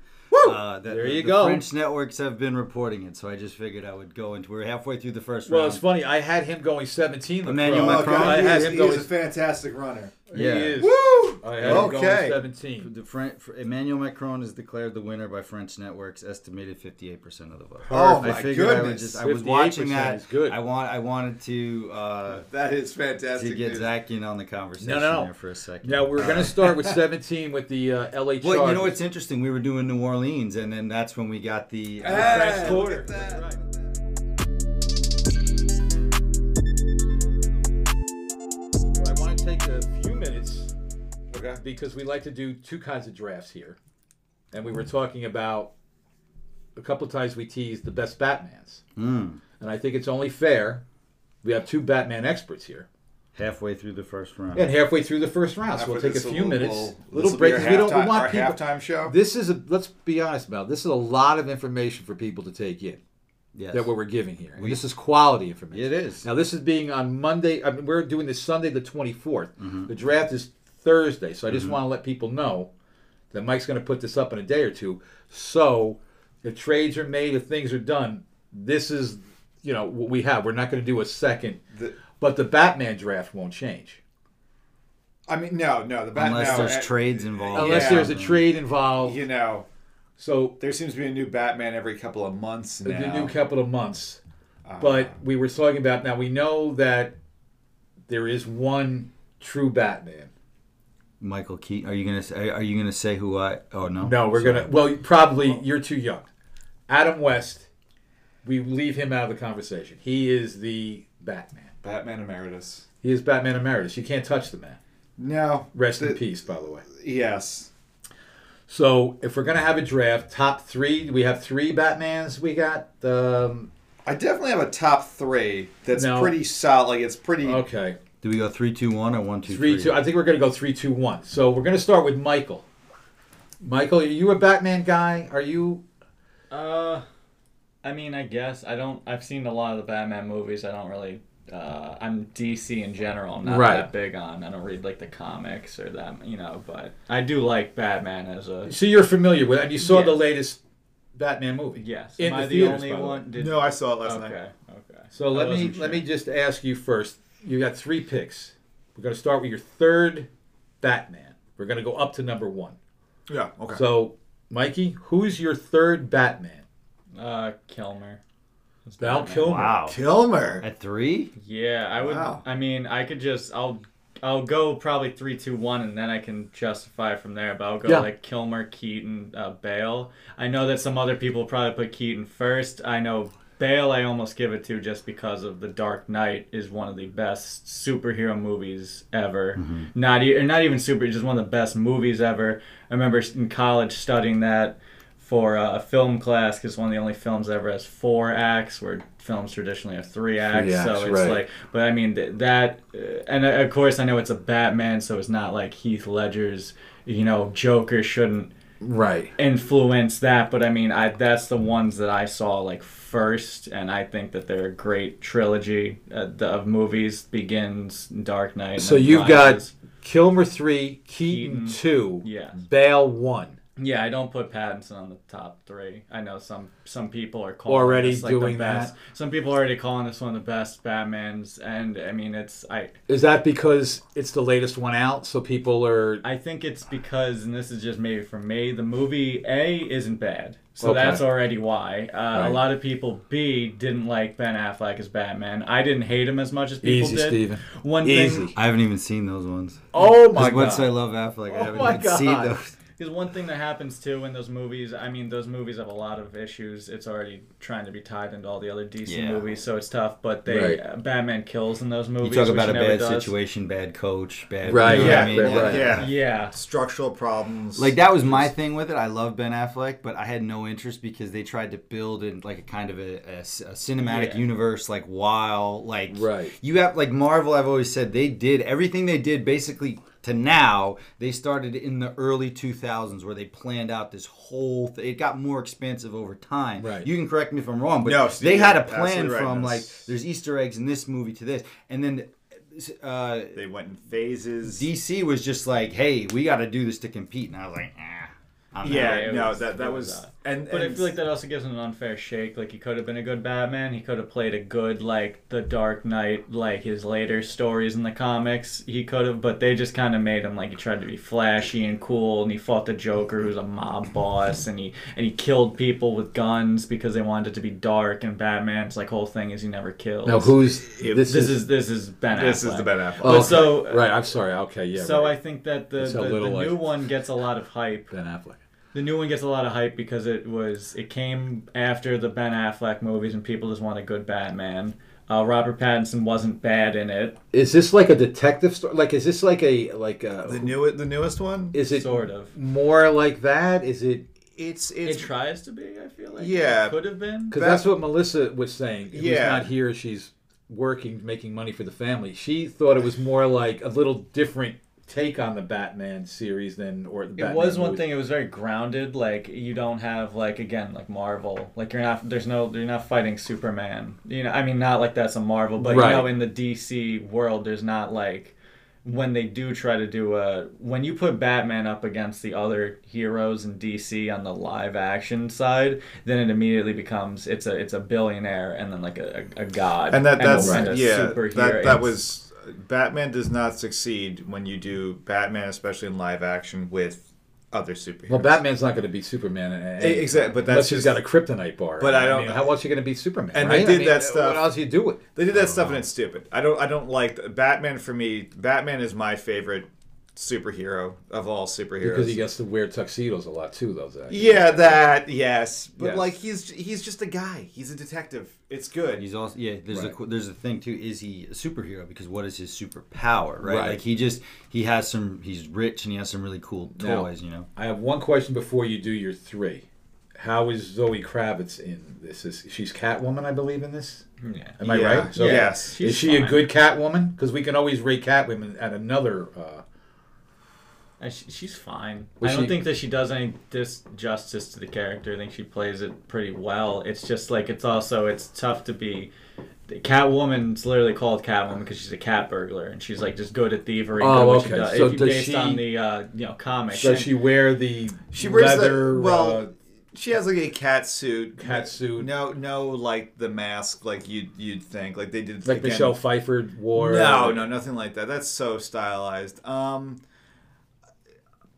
Woo!
Uh, that
There
the,
you
the
go.
French networks have been reporting it, so I just figured I would go into. We're halfway through the first
well
round.
it's funny i had him going 17
Emmanuel
Macron.
Macron.
I
he
had
is,
him
he
going
is a fantastic runner.
Yeah.
He is.
Woo!
I had him going
Okay.
17.
The Fran- Emmanuel Macron is declared the winner by French networks, estimated 58% of the vote.
Oh,
I
my
figured I would
goodness.
just I was watching
58%
that.
is good.
I want I wanted to uh,
That is fantastic.
to get
news.
Zach in on the conversation
No, no.
there for a second.
Now we're going to start with 17 with the uh, LA Chargers.
Well, you know what's interesting? We were doing New Orleans, and then that's when we got the. uh,
Ah,
French
look
Quarter.
at that.
That's right. Because we like to do two kinds of drafts here. And we were talking about a couple of times we teased the best Batmans.
mm,
And I think it's only fair. We have two Batman experts here.
halfway through the first round.
And halfway through the first round, so we'll take a few
we'll-
minutes,
we'll-
little break.
be
'cause
our
we don't we want
our
people.
halftime show.
This is a. Let's be honest about it. this. Is a lot of information for people to take in.
Yes.
That what we're giving here.
We-
this is quality information.
It is.
Now this is being on Monday. I mean, we're doing this Sunday the 24th.
Mm-hmm.
The draft is Thursday, so I just want to let people know that Mike's going to put this up in a day or two. So if trades are made, if things are done, this is you know what we have. We're not going to do a second,
The-
but the Batman draft won't change
I mean, no, no. The Bat-
Unless
no,
there's
uh,
trades involved.
unless
Yeah.
there's a trade involved.
You know,
So
there seems to be a new Batman every couple of months
the
now.
new couple of months.
Uh,
But we were talking about now we know that there is one true Batman.
Michael Keaton. Are you gonna say, Are you gonna say who I? Oh no.
No, we're
Sorry.
gonna. Well, probably you're too young. Adam West. We leave him out of the conversation. He is the Batman.
Batman emeritus.
He is Batman emeritus. You can't touch the man.
No.
Rest in peace, by the way.
Yes.
So, if we're gonna have a draft, top three. We have three Batmans. We got. Um,
I definitely have a top three that's
No.
pretty solid. Like it's pretty.
okay,
Do we go three, two, one, or one, two,
three,
three?
two. I think we're gonna go three, two, one. So we're gonna start with Michael. Michael, are you a Batman guy? Are you?
Uh, I mean, I guess I don't. I've seen a lot of the Batman movies. I don't really. Uh, I'm DC in general. I'm not
Right.
that big on. I don't read like the comics or that, you know. But I do like Batman as a.
So you're familiar with, and you saw the latest Batman movie.
Yes.
In
Am
the
I the
theaters,
only
by the way.
one? Did,
No, I saw it last
okay.
night.
Okay. Okay.
So let me
wasn't
let me just ask you first. You got three picks. We're going to start with your third Batman. We're going to go up to number one.
Yeah. Okay.
So, Mikey, who's your third Batman?
Uh, Kilmer. It's
Val
Batman.
Kilmer.
Wow.
Kilmer.
At three?
Yeah, I would.
Wow.
I mean, I could just. I'll. I'll go probably three, two, one, and then I can justify from there. But I'll go
Yeah.
like Kilmer, Keaton, uh, Bale. I know that some other people probably put Keaton first. I know Bale. I almost give it to just because of The Dark Knight is one of the best superhero movies ever. Not e- or not even super, just one of the best movies ever. I remember in college studying that for a film class because one of the only films ever has four acts, where films traditionally have three acts.
acts,
so it's
right.
like, but I mean th- that, uh, and uh, of course I know it's a Batman, so it's not like Heath Ledger's, you know, Joker shouldn't
Right.
influence that. But I mean, I that's the ones that I saw like first, and I think that they're a great trilogy uh, the, of movies. Begins, Dark Knight.
So you've got
Rises.
Kilmer three, Keaton,
Keaton.
two,
Yeah.
Bale one.
Yeah, I don't put Pattinson on the top three. I know some some people are calling
Already
this, like,
doing
the best.
that?
Some people are already calling this one of the best Batmans, and I mean it's I
Is that because it's the latest one out, so people are?
I think it's because, and this is just maybe for me, the movie A isn't bad. So
Okay.
that's already why. Uh,
Right.
A lot of people B didn't like Ben Affleck as Batman. I didn't hate him as much as people
Easy,
did.
Steven.
One
Easy.
thing,
I haven't even seen those ones.
Oh my
As much as I love Affleck, I
Oh
haven't
my
even seen those.
Because one thing that happens too in those movies, I mean, those movies have a lot of issues. It's already trying to be tied into all the other DC
Yeah.
movies, so it's tough. But they
Right.
uh, Batman kills in those movies.
You
talk
about a bad
does.
situation, bad coach, bad.
Right,
you know
yeah,
I mean?
right, right.
Yeah.
Yeah.
Structural problems.
Like that was my thing with it. I love Ben Affleck, but I had no interest because they tried to build in like a kind of a, a c- a cinematic
Yeah.
universe. Like while like
Right.
you have like Marvel. I've always said they did everything they did basically to now. They started in the early 2000s where they planned out this whole. Th- it got more expansive over time.
Right.
You can correct me if I'm wrong, but
No, Steve,
they had a plan
right
from
in
like there's Easter eggs in this movie to this, and then. Uh,
they went in phases.
DC was just like, "Hey, we got to do this to compete," and I was like, "Ah." I'm
Yeah,
out.
no,
was-
that that was
was, uh,
and
But I feel like that also gives him an unfair shake. Like he could have been a good Batman. He could have played a good like the Dark Knight, like his later stories in the comics. He could have, but they just kind of made him like he tried to be flashy and cool, and he fought the Joker, who's a mob boss, and he and he killed people with guns because they wanted it to be dark. And Batman's like whole thing is he never kills.
Now who's
It-
this?
this is this is Ben
this
Affleck.
is the Ben Affleck.
Oh, okay.
so-
right. I'm sorry. Okay. Yeah.
so
right.
I think that the,
It's
the, the
little like-
new one gets a lot of hype.
Ben Affleck.
The new one gets a lot of hype because it was it came after the Ben Affleck movies and people just want a good Batman. Uh, Robert Pattinson wasn't bad in it,
Is this like a detective story? Like, is this like a like a?
the new the newest one.
is it
sort of.
more like that? Is it?
It's
It tries to be. I feel like
Yeah.
it could have been.
Because that's what Melissa was saying. Who's
Yeah.
not here. She's working, making money for the family. She thought it was more like a little different take on the Batman series than or the
It
Batman
was one
movies.
thing. It was very grounded. Like you don't have like again like Marvel. Like you're not. There's no. You're not fighting Superman. You know. I mean, not like that's a Marvel, but
Right.
you know, in the DC world, there's not like when they do try to do a when you put Batman up against the other heroes in DC on the live action side, then it immediately becomes it's a it's a billionaire and then like a, a, a god
and that
a-
that's
and a
yeah
superhero.
that that
It's-
was Batman does not succeed when you do Batman, especially in live action with other superheroes.
Well, Batman's not going to be Superman. And,
E- exact- but that's
unless he's
just-
got a kryptonite bar.
But I don't-
mean, how else are you going to be Superman?
And
right?
they
I
did
mean,
that stuff-
What else you do it?
They did that stuff and uh-huh. it's stupid. I don't I don't like Batman for me. Batman is my favorite superhero of all superheroes.
Because he gets to wear tuxedos a lot too, though. Zach.
yeah, that yes, but
Yes.
like he's he's just a guy. He's a detective. It's good.
He's also yeah. There's
Right.
a there's a thing too. Is he a superhero? Because what is his superpower? Right?
Right.
Like he just he has some. He's rich and he has some really cool
Now-
toys. You know.
I have one question before you do your three. How is Zoe Kravitz in this? Is she's Catwoman, I believe, in this?
yeah.
Am I
Yeah.
right? So
Yes.
Is
She's
she a good Catwoman? Because we can always rate Catwoman at another. Uh,
she- She's fine.
Was
I don't
she-
think that she does any dis- justice to the character. I think she plays it pretty well. It's just like it's also it's tough to be. Catwoman's literally called Catwoman because she's a cat burglar and she's like just good at thievery.
Oh,
good at what she
okay.
does.
So
if you,
does
based
she-
on the uh, you know comics.
does she wear the
She wears the-
leather
well,
uh,
she has like a cat suit.
cat suit,
No, no, like the mask, like you'd you'd think, like they did.
like
again-
Michelle Pfeiffer wore?
No, no, nothing like that. That's so stylized. Um,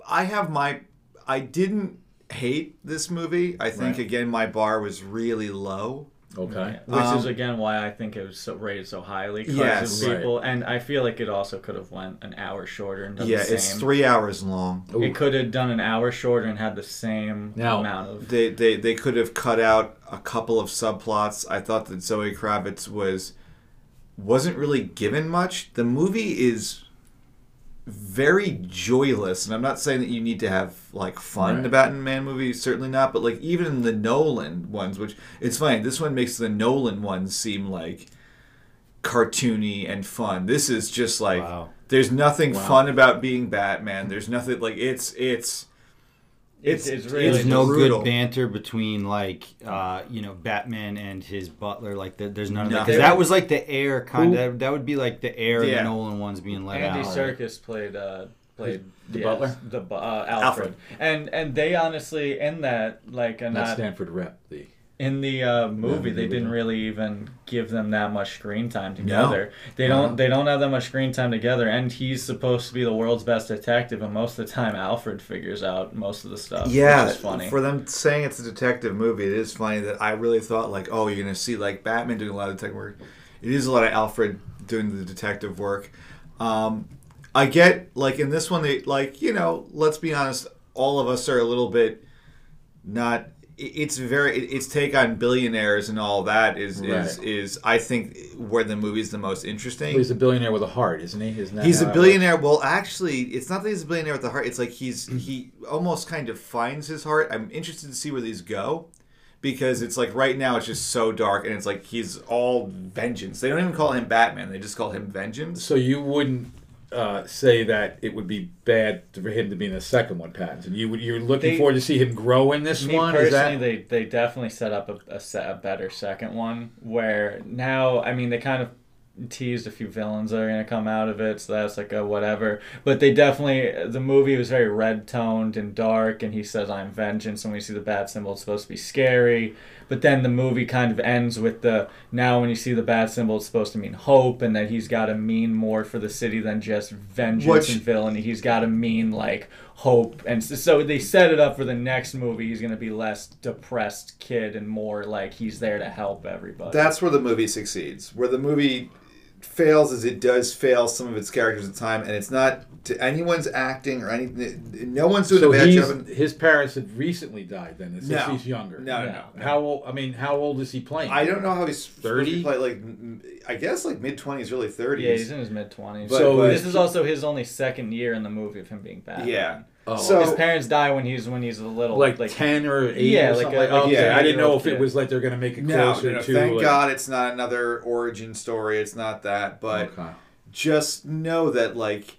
I have my. I didn't hate this movie. I think
Right.
again my bar was really low.
Okay.
Which is
Um,
again why I think it was so rated so highly because
Yes.
of people, and I feel like it also could have went an hour shorter and done
yeah,
the same.
it's three hours long.
Ooh.
It could have done an hour shorter and had the same
Now,
amount of.
They they they could have cut out a couple of subplots. I thought that Zoe Kravitz was wasn't really given much. The movie is very joyless, and I'm not saying that you need to have like fun in
Right.
the Batman movie, certainly not. But like even in the Nolan ones, which it's funny, this one makes the Nolan ones seem like cartoony and fun. This is just like
Wow.
there's nothing
Wow.
fun about being Batman. There's nothing like it's it's
It's,
it's-
it's really
There's no
brutal.
good banter between like uh, you know Batman and his butler. Like there, there's none of that because that was like the air kind of. That would be like the air in
Yeah.
the Nolan ones being let
Andy
out.
Serkis played uh, played
The
yes,
butler?
the uh, Alfred.
Alfred.
and and they honestly in that like
Not
not
Stanford Rep. The
in the uh, movie
the
they didn't really even give them that much screen time together. They don't they don't have that much screen time together, and he's supposed to be the world's best detective, and most of the time Alfred figures out most of the stuff.
Yeah,
funny.
for them saying it's a detective movie, it is funny that I really thought like, oh, you're gonna see like Batman doing a lot of detective work. It is a lot of Alfred doing the detective work. Um, I get like in this one, they like you know, let's be honest, all of us are a little bit not. It- It's very its take on billionaires and all that is is
Right.
is I think where the movie's the most interesting.
he's a billionaire with a heart, isn't he? Isn't
He's a billionaire. Well, actually, it's not that he's a billionaire with a heart. It's like he's he almost kind of finds his heart. I'm interested to see where these go, because it's like right now it's just so dark, and it's like he's all vengeance. They don't even call him Batman. They just call him Vengeance.
So you wouldn't uh, say that it would be bad for him to be in the second one, Pattinson. You would, you're looking
They-
forward to see him grow in this one.
personally,
Is that
they they definitely set up a, a, se- a better second one. Where now, I mean, they kind of teased a few villains that are gonna come out of it, so that's like a whatever. But they definitely the movie was very red toned and dark, and he says I'm vengeance, and you see the bat symbol, it's supposed to be scary. But then the movie kind of ends with the now when you see the bat symbol, it's supposed to mean hope, and that he's got to mean more for the city than just vengeance
Which-
and villainy. He's got to mean like hope, and so, so they set it up for the next movie. He's gonna be less depressed kid and more like he's there to help everybody.
That's where the movie succeeds. Where the movie fails is it does fail some of its characters at the time, and it's not to anyone's acting or anything. No one's doing
So
a bad job. in-
his parents had recently died then, since
No.
he's younger.
No,
Yeah.
no, no.
How old? I mean, how old is he playing?
I don't know how he's
30?
Play like, I guess like mid twenties, really thirties.
yeah, he's in his mid twenties. So
but-
this is also his only second year in the movie of him being Batman.
yeah.
Oh.
So
his parents die when he's when he's a little
like,
like
ten or eight
Yeah,
or
like
something
a-
like,
uh,
like
yeah,
I didn't know
eight-year-old
if it was like they're gonna make it
no,
closer
no, no,
to.
thank
like,
God it's not another origin story. It's not that, but
Okay.
just know that like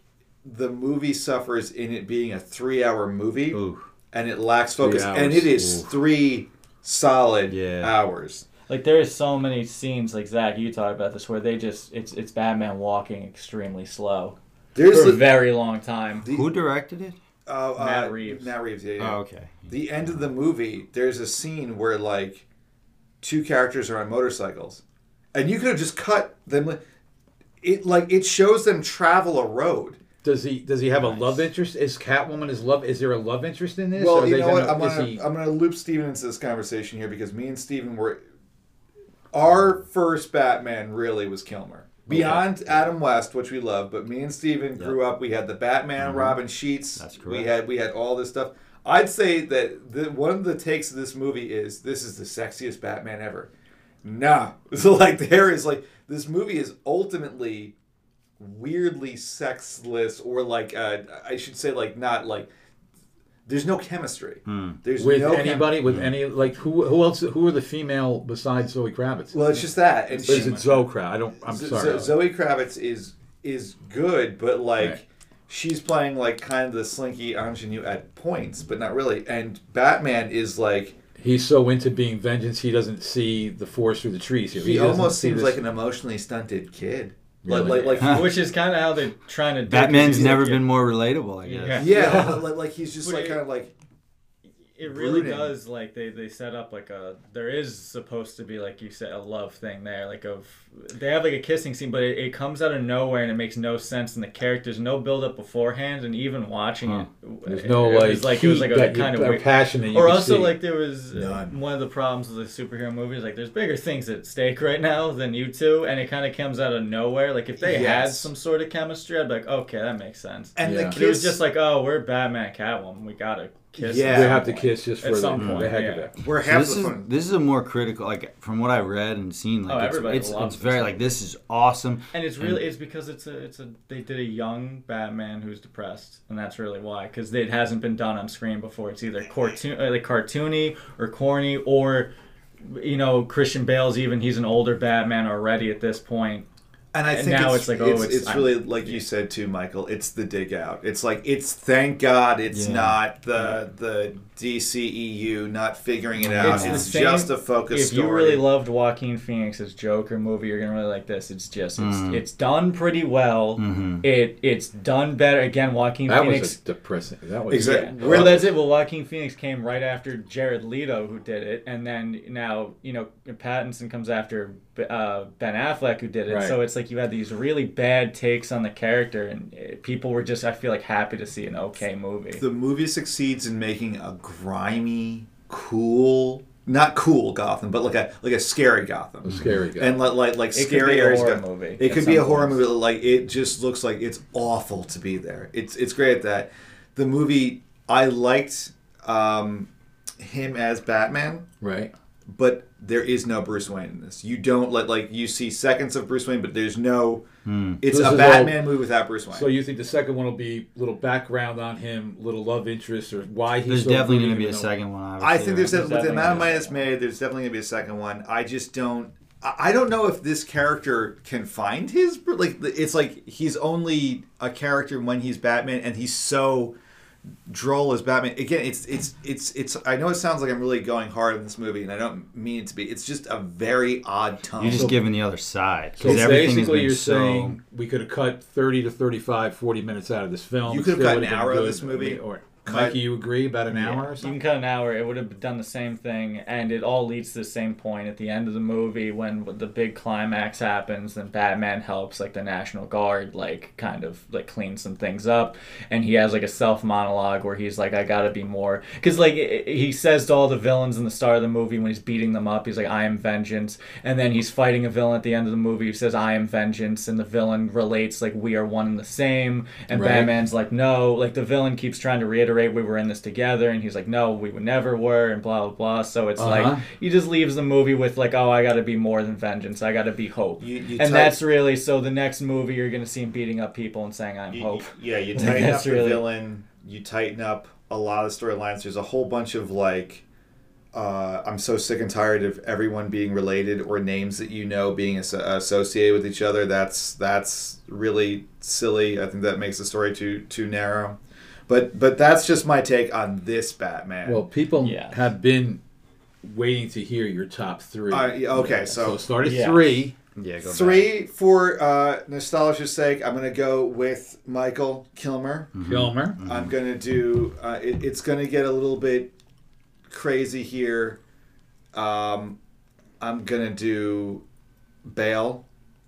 the movie suffers in it being a three-hour movie,
Ooh.
and it lacks focus, and it is
Ooh.
three solid
Yeah.
hours.
like there is so many scenes like Zach you talk about this where they just it's it's Batman walking extremely slow
There's
for a
the,
very long time.
the
Who directed it?
uh, uh,
Matt Reeves.
Matt Reeves, yeah, yeah.
Oh, okay.
the end of the movie, there's a scene where like two characters are on motorcycles, and you could have just cut them. It like it shows them travel a road.
Does he does he have a love interest? Is Catwoman his love? Is there a love interest in this?
Well, you know what?
gonna-
I'm gonna
he-
I'm gonna loop Steven into this conversation here because me and Steven were our first Batman really was Kilmer. Beyond Adam West, which we love, but me and Steven grew up. We had the Batman, mm-hmm. Robin Sheets.
That's correct.
We had we had all this stuff. I'd say that the, one of the takes of this movie is this is the sexiest Batman ever. Nah, so like there is like this movie is ultimately weirdly sexless or like uh, I should say like not like there's no chemistry. There's
with
no chem-
anybody with any like who who else who are the female besides Zoe Kravitz?
well, it's just that. And
Or is it Zoe Kravitz? I don't. I'm
Z-
sorry.
Z- Zoe Kravitz is is good, but like
Right.
she's playing like kind of the slinky ingenue at points, but not really. And Batman is like
He's so into being vengeance, he doesn't see the forest through the trees. Here,
he,
doesn't
almost
see
seems
this-
like an emotionally stunted kid.
Really?
Like like like
Which is kind of how they're trying to. do it, 'cause
Batman's never
like-
been more relatable, I guess.
Yeah.
yeah, like, like he's just
But
like
it-
kind of like
It really
brooding.
does. Like they, they set up like a there is supposed to be like you said a love thing there. Like of they have like a kissing scene, but it, it comes out of nowhere and it makes no sense. And the characters no build up beforehand, and even watching
Huh.
it,
There's
it,
no
it
like
was like it was like a
that
kind
you,
of
or
weird.
passion that you
Or also
see.
like there was uh,
None.
one of the problems with the superhero movies. Like there's bigger things at stake right now than you two, and it kind of comes out of nowhere. Like if they had some sort of chemistry, I'd be like, okay, that makes sense.
and
Yeah.
the kiss
it was just like, oh, we're Batman, Catwoman, we gotta kiss.
Yeah.
at
we have to kiss just for the,
some
the
point,
heck
yeah.
of it.
we're
So
half
this
the
is
fun.
this is a more critical like from what I read and seen like
Oh,
it's
everybody
it's,
loves
it's very like this is awesome.
And it's really it's because it's a it's a they did a young Batman who's depressed, and that's really why because it hasn't been done on screen before. It's either cartoon uh, like cartoony or corny or you know Christian Bale's even he's an older Batman already at this point.
And I
And
think
now
it's,
it's like, oh,
it's,
it's-
it's really like you said too, Michael. It's the dig out. It's like it's thank God it's
Yeah.
not the the DCEU not figuring it out.
It's
It's,
same-
just a focus
if
story.
you really loved Joaquin Phoenix's Joker movie, you're gonna really like this. It's just it's
Mhm.
it's done pretty well.
Mhm.
It it's done better. Again, Joaquin
That
Phoenix.
That was depressing. That was
exactly.
Yeah. Well, that's it. Well, Joaquin Phoenix came right after Jared Leto, who did it, and then now you know Pattinson comes after uh, Ben Affleck, who did it.
Right.
So it's like you had these really bad takes on the character, and uh, people were just I feel like happy to see an okay movie.
the movie succeeds in making a grimy, cool, not cool Gotham, but like a like a scary Gotham.
a scary guy.
And like like, like
It could
scary
be a horror
Gotham.
movie
It could be a horror
points.
movie. Like it just looks like it's awful to be there. It's it's great at that. The movie I liked um, him as Batman.
right.
But there is no Bruce Wayne in this. You don't let like you see seconds of Bruce Wayne, but there's no. Hmm. It's
This
a
is
Batman movie without Bruce Wayne.
So you think the second one will be little background on him, little love interest, or why he's
There's
so
definitely going to be
even
a second one.
I
obviously,
think there's
right?
a, with the amount of money
a
that's made, there's definitely gonna be a second one. I just don't. I I don't know if this character can find his like. It's like he's only a character when he's Batman, and he's so droll as Batman. Again, it's it's it's it's. I know it sounds like I'm really going hard in this movie, and I don't mean it to be. It's just a very odd tone.
You're just giving the other side
So
because everything
basically, you're
so.
saying we could have cut 30 to 35, 40 minutes out of this film.
You could have cut an
been
hour of this movie.
Or,
Cut-
Mikey, you agree about an hour or something?
You can cut an hour. It would have done the same thing, and it all leads to the same point at the end of the movie when the big climax happens. and Batman helps like the National Guard, like kind of like clean some things up, and he has like a self monologue where he's like, "I gotta be more," because like he says to all the villains in the start of the movie when he's beating them up, he's like, "I am vengeance," and then he's fighting a villain at the end of the movie who says, "I am vengeance," and the villain relates like, "We are one and the same," and
Right.
Batman's like, "No," like the villain keeps trying to reiterate, "We were in this together," and he's like, "No, we would never were," and blah blah blah. So it's
Uh-huh.
like he just leaves the movie with like, "Oh, I got to be more than vengeance. I got to be hope."
You- you
and
type-
that's really so. The next movie, you're gonna see him beating up people and saying, "I'm
You-
hope."
you- yeah, you
Like,
tighten up
that's
the
really-
villain. You tighten up a lot of storylines. There's a whole bunch of like. Uh, I'm so sick and tired of everyone being related or names that you know being as- associated with each other. That's that's really silly. I think that makes the story too too narrow. But but that's just my take on this Batman.
Well, people
Yeah.
have been waiting to hear your top three.
Uh, yeah, okay,
so
so
start at
Yeah.
three.
yeah, go
three for uh, nostalgia's sake. I'm gonna go with Michael Kilmer.
Kilmer.
I'm gonna do. Uh, it, it's gonna get a little bit crazy here. Um, I'm gonna do Bale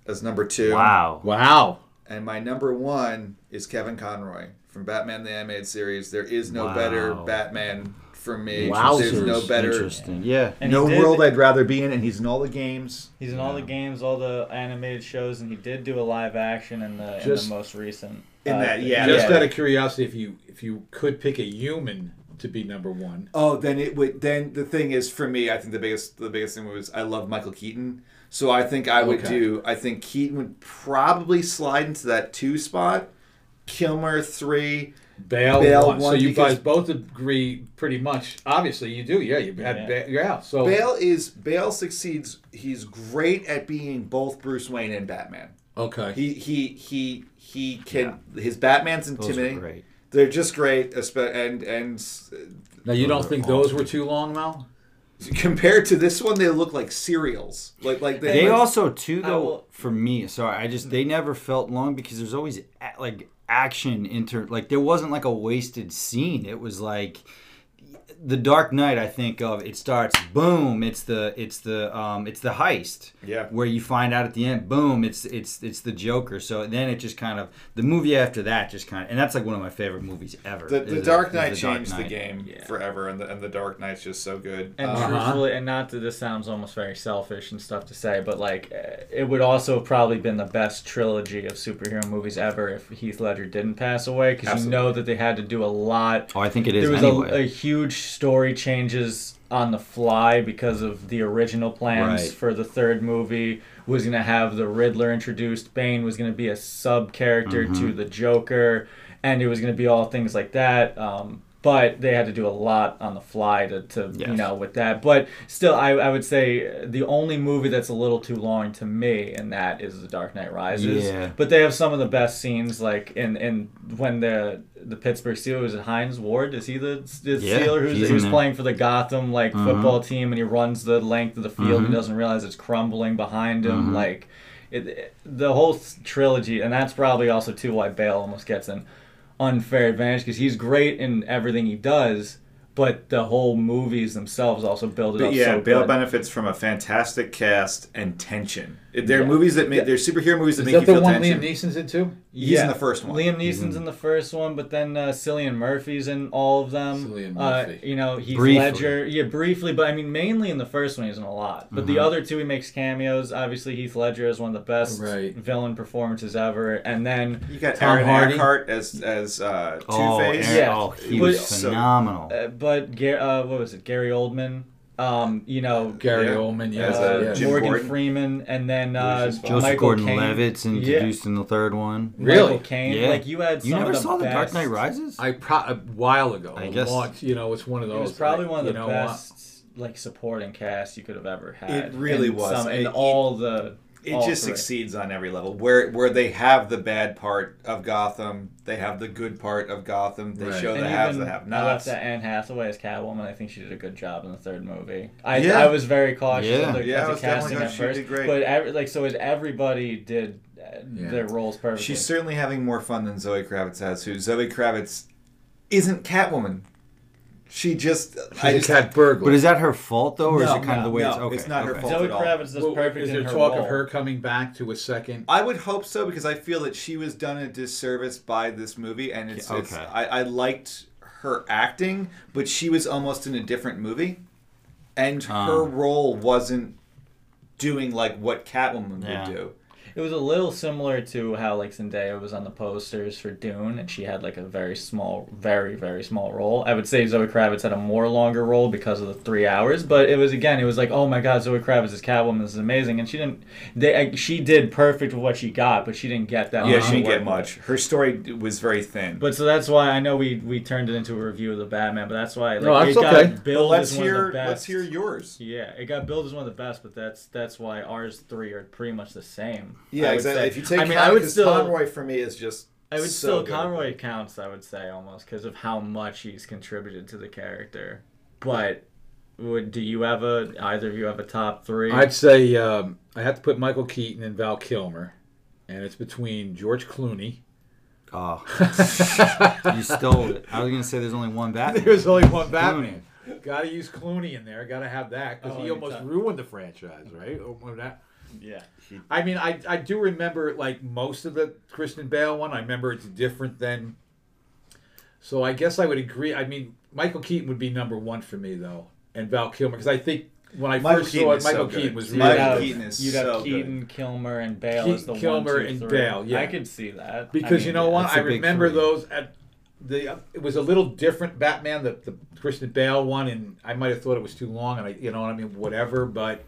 as number two.
Wow.
Wow.
And my number one is Kevin Conroy from Batman the Animated Series. There is no
Wow.
better Batman for me.
Wowzers.
There's no better.
Interesting. Yeah.
And
no
did-
world I'd rather be in, and he's in all the games.
He's in all the games, all the animated shows, and he did do a live action in the, in the most recent.
In
uh,
that, yeah.
Just
yeah.
out of curiosity, if you if you could pick a human to be number one,
Oh, then it would. Then the thing is, for me, I think the biggest the biggest thing was I love Michael Keaton. So I think I would
Okay.
do. I think Keaton would probably slide into that two spot. Kilmer three.
Bale,
Bale
one. So you guys both agree pretty much. Obviously, you do. Yeah, you had
Yeah.
Ba- yeah. So
Bale is Bale succeeds. He's great at being both Bruce Wayne and Batman.
okay.
He he he he can. His Batman's
Those are
intimidating.
great.
They're just great. And and
now you don't think those were too long, Mel?
compared to this one, they look like cereals. Like like they.
They
like-
also too though
will-
for me. Sorry, I just they never felt long because there's always like action inter like there wasn't like a wasted scene. It was like the Dark Knight. I think of it starts boom. It's the it's the um it's the heist.
Yeah.
Where you find out at the end, boom, it's it's it's the Joker. So then it just kind of the movie after that just kind of and that's like one of my favorite movies ever.
The, the Dark
is
Knight
The Dark
changed the game
Yeah.
forever, and the and the Dark Knight's just so good.
And
Uh-huh.
truthfully, and not that this sounds almost very selfish and stuff to say, but like uh, it would also have probably been the best trilogy of superhero movies ever if Heath Ledger didn't pass away, because you know that they had to do a lot.
Oh, I think it is
There was
anyway.
a, a huge story changes on the fly because of the original plans
Right.
for the third movie was going to have the Riddler introduced. Bane was going to be a sub character
Mm-hmm.
to the Joker, and it was going to be all things like that. Um, but they had to do a lot on the fly to, to you know with that. But still, I, I would say the only movie that's a little too long to me, and that is The Dark Knight Rises.
Yeah.
But they have some of the best scenes, like in, in when the the Pittsburgh Steelers it Hines Ward? Is he the, the
Yeah,
Steeler who's he was playing for the Gotham like
Mhm.
football team, and he runs the length of the field
Mhm.
and doesn't realize it's crumbling behind him.
Mhm.
Like it, the whole trilogy, and that's probably also too why Bale almost gets an unfair advantage because he's great in everything he does. But the whole movies themselves also build it
But
up
yeah,
so
Bale
good.
benefits from a fantastic cast and tension. They're
Yeah.
movies that make they're superhero movies that
Is
make
that
you
the
feel
one
tension.
Liam Neeson's in too?
He's in the first one.
Liam Neeson's in the first one, but then uh, Cillian Murphy's in all of them.
Cillian
Uh,
Murphy.
you know, Heath
Briefly.
Ledger. Yeah, briefly, but I mean, mainly in the first one, he's in a lot. But the
Mhm.
other two, he makes cameos. Obviously, Heath Ledger is one of the best
Right.
villain performances ever. And then,
You got
Tom
Aaron
Hardy.
Eckhart as as uh, Two
Oh,
Face.
Aaron-
Yeah.
oh, he
But-
was
So-
phenomenal.
uh, but Gar- uh, what was it? Gary Oldman. Um, you know,
Gary
Yeah.
Oldman, yeah.
Uh,
yeah.
Jim
Morgan
Gordon.
Freeman, and then uh,
Joseph
Michael
Gordon-Levitt's
Caine.
introduced in the third one.
Really?
Michael Caine.
Yeah.
Like you had.
You never
of the
saw The Dark Knight Rises?
I pro- a while ago.
I
a
guess-
long- you know it's one of those.
It was probably
like,
one of
you
the
know what?
best like supporting cast you could have ever had.
It really
in
was.
Some, in
It-
all the
it just
three.
succeeds on every level. Where where they have the bad part of Gotham, they have the good part of Gotham. They
Right.
show the
And
haves
even
and have
I left that Anne Hathaway as Catwoman. I think she did a good job in the third movie. I
Yeah.
I was very cautious
Yeah.
of the,
Yeah,
the casting at first,
great.
but every, like so, as everybody did uh,
Yeah.
their roles perfectly.
She's certainly having more fun than Zoe Kravitz has. Who Zoe Kravitz isn't Catwoman. She just I
She's
just
a cat.
But is that her fault though, or is it kind of the
no,
way it's okay?
it's not her fault.
Zoe
at all.
Kravitz does
Well,
perfect
is
in
there
her
talk
role.
of her coming back to a second?
I would hope so because I feel that she was done a disservice by this movie, and it's, it's
Okay.
I, I liked her acting, but she was almost in a different movie, and her
Ah.
role wasn't doing like what Catwoman
Yeah.
would do.
It was a little similar to how like Zendaya was on the posters for Dune, and she had like a very small, very very small role. I would say Zoe Kravitz had a more longer role because of the three hours, but it was again, it was like, oh my god, Zoe Kravitz is Catwoman, this is amazing, and she didn't, they, she did perfect with what she got, but she didn't get that.
Yeah,
much
she didn't get much. Her story was very thin.
But so that's why I know we we turned it into a review of the Batman, but that's why like,
No, that's
it got
okay.
billed
But let's
as one of
hear
the best.
let's hear yours.
Yeah, it got billed as one of the best, but that's that's why ours three are pretty much the same.
Yeah,
I
exactly. If you take
I mean,
Con-
I would
'cause
still,
Conroy for me is just
I would
so
still
good.
Conroy counts. I would say almost because of how much he's contributed to the character. But would do you have a either of you have a top three?
I'd say um, I have to put Michael Keaton and Val Kilmer, and it's between George Clooney.
Oh, you stole it. I was gonna say there's only one Batman.
There's only one Batman. Got to use Clooney in there. Got to have that because
Oh,
he almost
thought-
ruined the franchise, right? Or that.
Yeah.
I mean, I I do remember like most of the Kristen Bale one. I remember it's different than. So I guess I would agree. I mean, Michael Keaton would be number one for me though, and Val Kilmer because I think when I
Michael
first
Keaton
saw it,
is so
Michael
good.
Keaton was
So
really
you'd
Michael
good.
Keaton is
you got
so
Keaton, Kilmer, and Bale
Keaton,
as the
Kilmer,
one, two,
and
three.
Bale, yeah.
I could see that
Because
I mean,
you know what,
that's
I
a big
remember those at the. It was a little different Batman, the the Christian Bale one, and I might have thought it was too long, and I, you know what I mean, whatever. But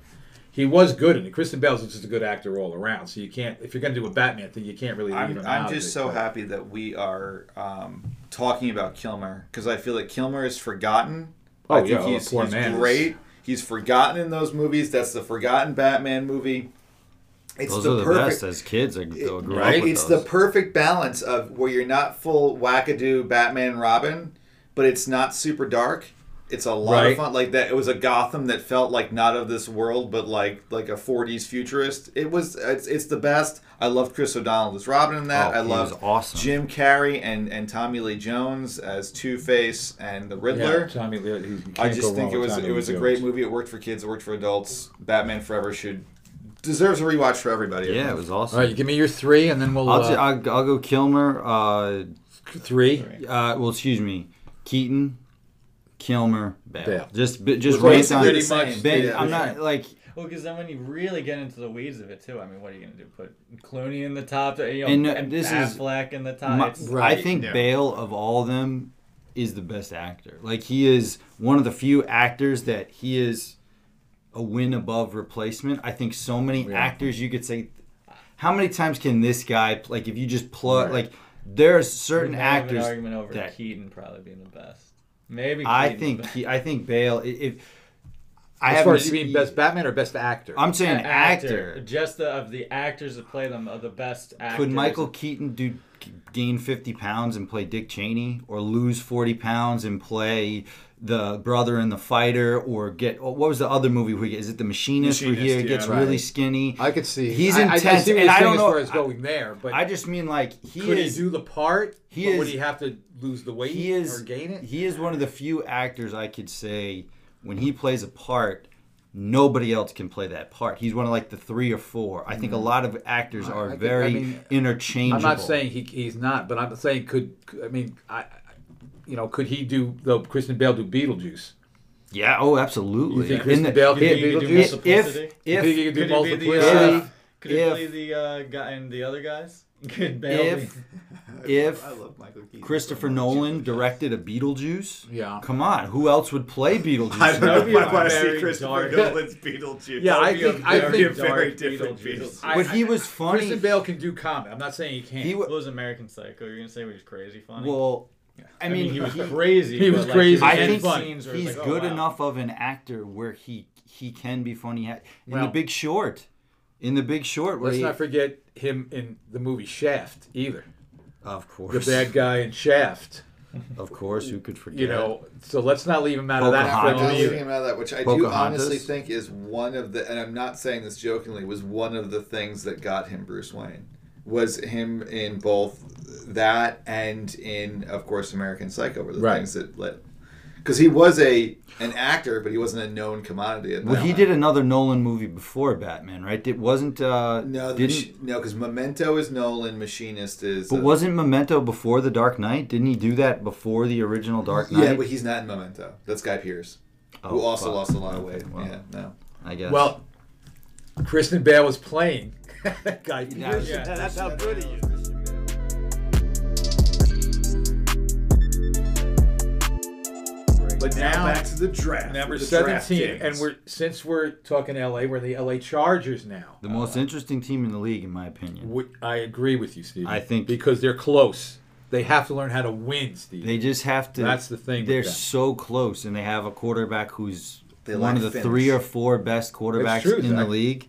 he was good, and Kristen Bale's just a good actor all around. So you can't, if you're gonna do a Batman thing, you can't really leave
I'm,
him
I'm
out of
just
it,
so
but-
happy that we are um, talking about Kilmer because I feel that Kilmer is forgotten.
Oh,
I think
yeah, oh,
he's,
poor
he's
man
great. He's forgotten in those movies. That's the forgotten Batman movie. It's
those
the
are the
perfect.
best as kids. I grew up
right?
with
It's
those.
the perfect balance of where you're not full wackadoo Batman Robin, but it's not super dark. It's a lot
Right.
of fun. Like that, it was a Gotham that felt like not of this world, but like like a '40s futurist. It was. It's, it's the best. I loved Chris O'Donnell as Robin in that.
Oh,
I
he
loved
was awesome.
Jim Carrey and and Tommy Lee Jones as Two Face and the
Yeah,
Riddler.
Tommy Lee,
I just think it was
Tommy
it was
Lee
a great
Jones.
movie. It worked for kids. It worked for adults. Batman Forever should deserves a rewatch for everybody.
Yeah, it was awesome.
All right, give me your three, and then we'll.
I'll,
uh,
t- I'll, I'll go Kilmer. Uh,
three.
uh, well, excuse me, Keaton, Kilmer, Bale.
Bale.
Just b- just
Well,
based on
the
pretty
same.
much,
Ben,
Yeah.
I'm not like
Well, because then when you really get into the weeds of it too, I mean, what are you gonna do? Put Clooney in the top, you know,
And,
and,
uh, this is-
Affleck in the top.
my,
Right.
I think
Yeah.
Bale of all of them is the best actor. Like he is one of the few actors that he is a win above replacement. I think so many
Yeah.
actors you could say, how many times can this guy like if you just plug
Right.
like there's certain actors
An argument over
that-
Keaton probably being the best. Maybe.
I
Keaton,
think he, I think Bale. If I
As
have
far as you mean best Batman or best actor?
I'm saying
An
actor.
Just the, of the actors that play them are the best actors.
Could Michael Keaton do gain 50 pounds and play Dick Cheney, or lose 40 pounds and play the brother in the fighter, or get what was the other movie? Where he, is it the Machinist, where he
Machinist,
gets
yeah.
really
Right.
skinny?
I could see.
He's
I- I- I
intense,
see
and I don't
as
know-
far as
I-
going there, but
I just mean like he
could
is.
he do the part?
he
but would
is-
he have to lose the weight
he is
or gain it?
He is one of the few actors I could say when he plays a part, nobody else can play that part. He's one of like the three or four. I think a lot of actors are
I think-
very
I mean,
interchangeable.
I'm not saying he, he's not, but I'm saying could I mean I, I- you know, could he do though? Kristen Bell do Beetlejuice?
Yeah. Oh, absolutely.
You think Kristen
the-
Bale
Could
can
he
do
do
Beetlejuice?
if if
You think he
if
could do
Could he be the,
multiplicity?
uh, could he
If-
play the uh, guy and the other guys? Could Bell
if
be?
if
I love Michael Keaton
Christopher
so.
Nolan directed a Beetlejuice,
Yeah.
come on, who else would play Beetlejuice?
I don't
That
know
would
if
be
want to see
very
Christopher
dark-
Nolan's Beetlejuice.
Yeah, I
That'd be a
think I
very
think
very different
Beetlejuice.
Beetlejuice.
I-
But he was funny.
Kristen Bale can do comedy. I'm not saying he can't.
He
What
wa-
was American Psycho? You're gonna say he was crazy funny?
well, I
I
mean,
mean, he was
he-
crazy.
he was crazy
his
I think
funny.
scenes where it's
he's
like, oh,
good
wow.
enough of an actor where he he can be funny. In
Well-
The Big Short, In The Big Short, where
Let's
he,
not forget him in the movie Shaft either.
Of course.
The
course,
bad guy in Shaft.
of course, who could forget?
You know, so let's not leave him out of that
I'm
film
not
either.
leaving him out of that, which I do honestly think is one of the, and I'm not saying this jokingly, was one of the things that got him Bruce Wayne. Was him in both that and in, of course, American Psycho were the
Right.
things that let. Because he was a an actor, but he wasn't a known commodity at that
well, he
time.
did another Nolan movie before Batman, right? It wasn't. Uh,
No,
didn't.
Mach- no, because Memento is Nolan, Machinist is.
but
uh,
wasn't Memento before The Dark Knight? Didn't he do that before the original Dark Knight?
Yeah, but he's not in Memento. That's Guy Pearce, who
Oh,
also
fuck.
lost a lot of weight.
Well.
yeah, no.
I guess.
Well, Kristen Bale was playing Guy
Yeah,
Pearce.
yeah.
That's how good he is. But
Now,
now,
back to the draft.
number
the
seventeen,
kings.
and we're since we're talking LA, we're the LA Chargers now.
the most interesting team in the league, in my opinion.
We- I agree with you, Steve.
I think-
because they're close. They have to learn how to win, Steve.
They just have to.
That's the thing
They're
them.
so close, and they have a quarterback who's
They
one of the
finish.
three or four best quarterbacks
true,
in
Zach.
the league.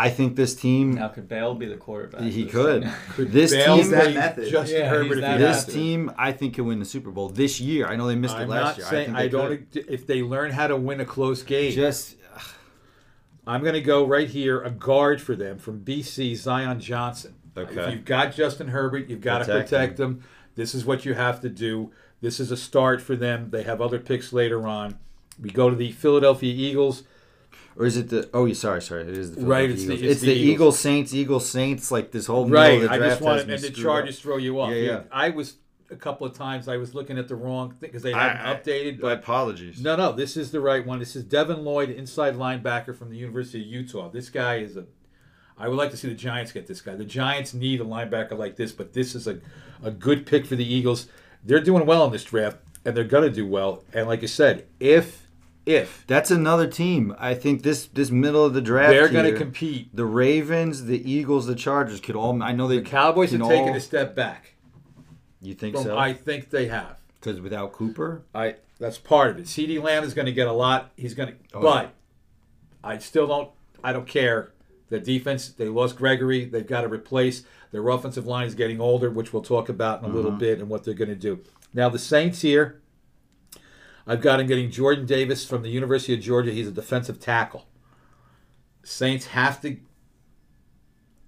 I think this team.
Now could Bale be the quarterback?
He
this
could. This
Bale
team.
that
play
method.
Justin
Yeah,
Herbert
that
This
has to.
team, I think, can win the Super Bowl this year. I know they missed it
I'm
last
not
year.
saying
I, think
I,
they
don't.
could.
If they learn how to win a close game,
Just
I'm going to go right here. A guard for them from BC, Zion Johnson.
Okay.
If you've got Justin Herbert, you've got to
Protect
protect him. This is what you have to do. This is a start for them. They have other picks later on. We go to the Philadelphia Eagles.
Or is it the? Oh, sorry, sorry. It is the
Right, it's the-
Eagles.
it's
the,
the
Eagles.
Eagles.
Saints, Eagles Saints. Like this whole
Right. I just wanted, and the Chargers
up.
throw you off.
Yeah, yeah.
I was a couple of times. I was looking at the wrong thing because they hadn't
I-
updated. But
apologies.
No, no, this is the right one. This is Devin Lloyd, inside linebacker from the University of Utah. This guy is a. I would like to see the Giants get this guy. The Giants need a linebacker like this, but this is a, a good pick for the Eagles. They're doing well in this draft, and they're going to do well. And like I said, if if
That's another team. I think this this middle of the draft.
they're going to compete,
The Ravens, the Eagles, the Chargers could all. I know they.
the Cowboys have taken a step back.
You think so?
I think they have.
Because without Cooper,
I that's part of it. CeeDee Lamb is going to get a lot. He's going to,
Oh,
but I still don't. I don't care. The defense they lost Gregory. They've got to replace. Their offensive line is getting older, which we'll talk about in a
Mm-hmm.
little bit and what they're going to do. Now the Saints here. I've got him getting Jordan Davis from the University of Georgia. He's a defensive tackle. Saints have to.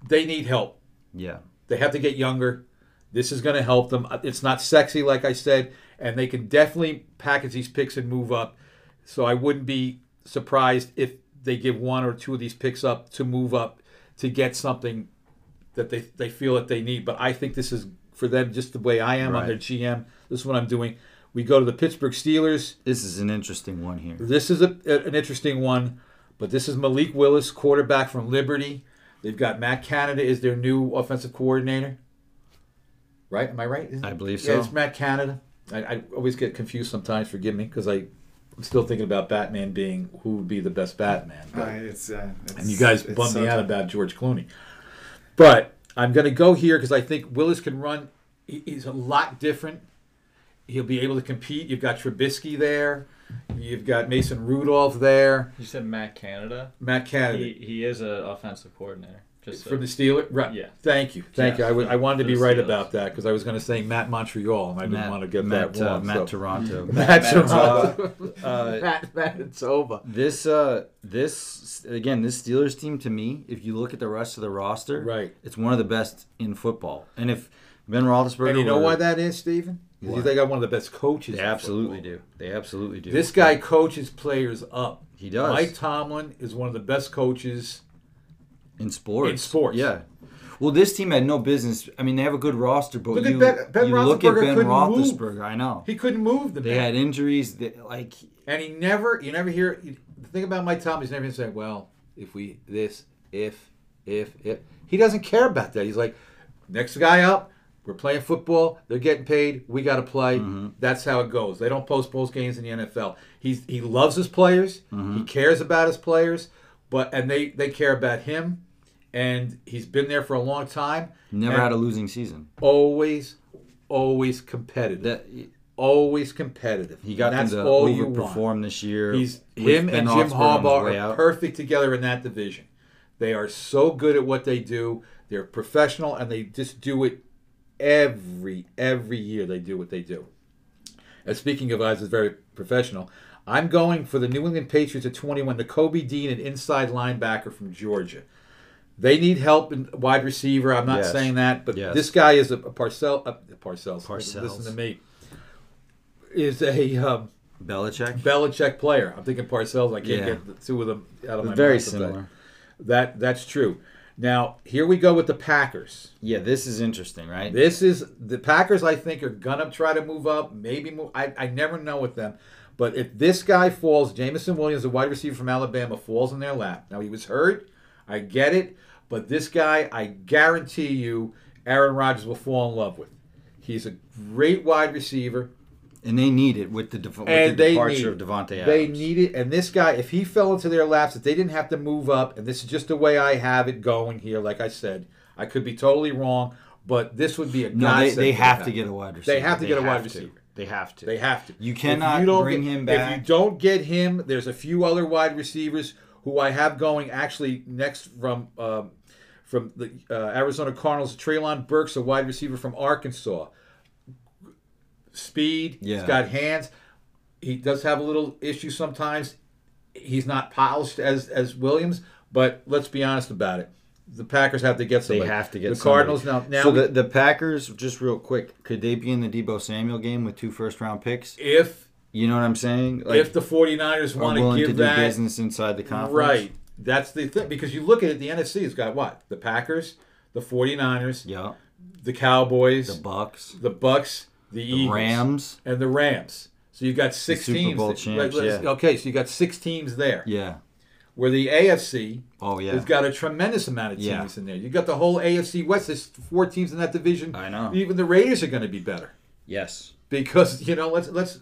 They need help.
yeah.
They have to get younger. This is going to help them. It's not sexy, like I said, and they can definitely package these picks and move up. So I wouldn't be surprised if they give one or two of these picks up to move up to get something that they, they feel that they need. But I think this is for them just the way I am on
Right.
their GM. This is what I'm doing. We go to the Pittsburgh Steelers.
This is an interesting one here.
This is a, an interesting one, but this is Malik Willis, quarterback from Liberty. They've got Matt Canada is their new offensive coordinator. Right? Am I right? Isn't-
I believe
Yeah,
so.
it's Matt Canada. I, I always get confused sometimes. Forgive me because I. I'm still thinking about Batman being who would be the best Batman.
Uh, it's, uh, it's,
and you guys
it's
bummed
so
me out about George Clooney. But I'm going to go here because I think Willis can run. He's a lot different. He'll be able to compete. You've got Trubisky there. You've got Mason Rudolph there.
You said Matt Canada.
Matt Canada
He, he is an offensive coordinator. Just
from the Steelers. Right.
Yeah.
Thank you. Thank
Yeah,
you. I, w- I wanted to be right
Steelers.
about that because I was going to say Matt Montreal and I didn't
Matt,
want to get
Matt,
that
uh,
wrong.
Matt
so-
Toronto.
Matt
Matt
Toronto.
uh,
Matt Manitoba.
This uh this again this Steelers team to me, if you look at the rest of the roster,
Right.
it's one of the best in football. And if Ben Roethlisberger,
And you know
were-
why that is, Stephen?
Why?
they got one of the best coaches.
They absolutely
football.
do. They absolutely do.
This guy coaches players up.
he does
Mike Tomlin is one of the best coaches.
in sports.
in sports.
yeah. Well, this team had no business. I mean, they have a good roster, but
Look at
you,
Ben- Ben
you look at Ben
couldn't move.
Roethlisberger. I know
He couldn't move the
they
man.
had injuries. That, like
and he never, you never hear. The thing about Mike Tomlin, he's never going to say, "Well, if we this, if, if, if." He doesn't care about that. He's like, next guy up. We're playing football. They're getting paid. We got to play.
Mm-hmm.
That's how it goes. They don't post post games in the NFL. He's he loves his players.
Mm-hmm.
He cares about his players, but and they they care about him. And he's been there for a long time.
never had a losing season.
always, always competitive.
That
always competitive.
he got
And
them
that's
to
all you
overperform this year.
He's him
Ben
and Jim Harbaugh are perfect together in that division. They are so good at what they do. They're professional, and they just do it every every year. They do what they do. And speaking of guys that's very professional, I'm going for the New England Patriots at 21. Nakobe Dean, an inside linebacker from Georgia. They need help in wide receiver. I'm not
Yes.
saying that, but
Yes.
this guy is a, a Parcell. A, Parcells.
Parcells.
Listen to me. Is a um,
Belichick.
Belichick player. I'm thinking Parcells. I can't
Yeah.
get the two of them out of my
Very
mouth today.
similar.
That that's true. Now here we go with the Packers.
Yeah, this is interesting, right?
This is the Packers. I think are gonna try to move up. Maybe move. I, I never know with them. But if this guy falls, Jameson Williams, the wide receiver from Alabama, falls in their lap. Now he was hurt. I get it. But this guy, I guarantee you, Aaron Rodgers will fall in love with. He's a great wide receiver.
And they need it with the, def- with the
they
departure
need,
of Davante Adams.
They need it, and this guy, if he fell into their laps, if they didn't have to move up, and this is just the way I have it going here. Like I said, I could be totally wrong, but this would be a
no, they, they have to get a wide receiver.
They have to get a wide
have to.
receiver.
They have to.
They have to.
You cannot
don't
bring
get-
him back.
If you don't get him, there's a few other wide receivers who I have going actually next from um, from the uh, Arizona Cardinals. Treylon Burks, a wide receiver from Arkansas. Speed.
Yeah.
He's got hands. He does have a little issue sometimes. He's not polished as as Williams, but let's be honest about it. The Packers have to get
some.
They
have to get
the
somebody.
Cardinals now. Now
so the, the Packers, just real quick, could they be in the Deebo Samuel game with two first round picks?
if
You know what I'm saying?
if the 49ers want to give
to
that
business inside the conference,
Right. That's the thing. Because you look at it, the NFC has got what? The Packers, the 49ers,
Yeah,
the Cowboys,
the Bucks,
the,
Bucks,
the,
the
Eagles,
Rams.
and the Rams. So you've got six
Super
teams.
Bowl
that-
champs,
let's-
yeah.
Okay, so you got six teams there.
Yeah.
Where the AFC
Oh yeah.
has got a tremendous amount of teams
Yeah.
in there. You've got the whole AFC West. There's four teams in that division.
I know.
Even the Raiders are going to be better
Yes.
because you know. Let's let's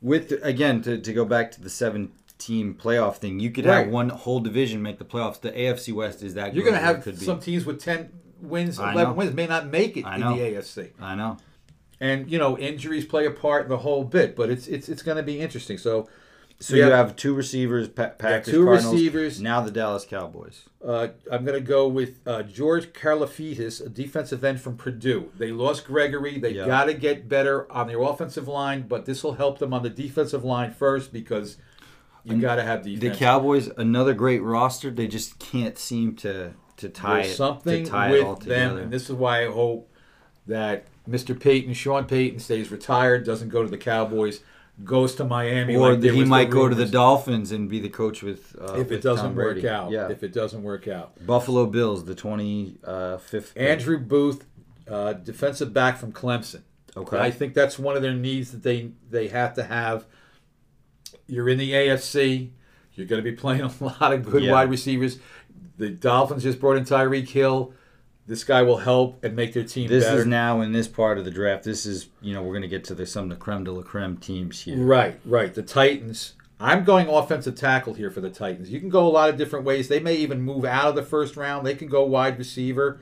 With again to, to go back to the seven team playoff thing, you could
Right.
have one whole division make the playoffs. The AFC West is that
you're going to have some teams with ten wins,
I
eleven
know.
wins may not make it
I
in
know.
the AFC.
I know.
And you know injuries play a part in the whole bit but it's it's it's going to be interesting so
So
Yeah.
you have two receivers, pa- Packers,
two
Cardinals,
receivers.
Now the Dallas Cowboys.
uh, i'm going to go with uh, george karlaftis a defensive end from purdue they lost gregory they
Yeah.
got to get better on their offensive line but this will help them on the defensive line first because you got to have defense.
The Cowboys, another great roster. They just can't seem to to tie
There's
it
something
to tie it all
with
together.
them and this is why i hope that mr payton sean payton stays retired doesn't go to the cowboys goes to miami
or
like
he might go to the. Dolphins and be the coach with uh,
if it
with Tom
doesn't work out.
Yeah,
If it doesn't work out.
Buffalo Bills, the twenty uh, fifth.
Andrew Booth, uh, defensive back from Clemson.
Okay.
I think that's one of their needs that they they have to have. You're in the AFC. You're going to be playing a lot of good
Yeah.
wide receivers. The Dolphins just brought in Tyreek Hill. This guy will help and make their team
This
better.
is now in this part of the draft. This is you know we're going to get to the, some of the creme de la creme teams here.
Right, right. The Titans. I'm going offensive tackle here for the Titans. You can go a lot of different ways. They may even move out of the first round. They can go wide receiver.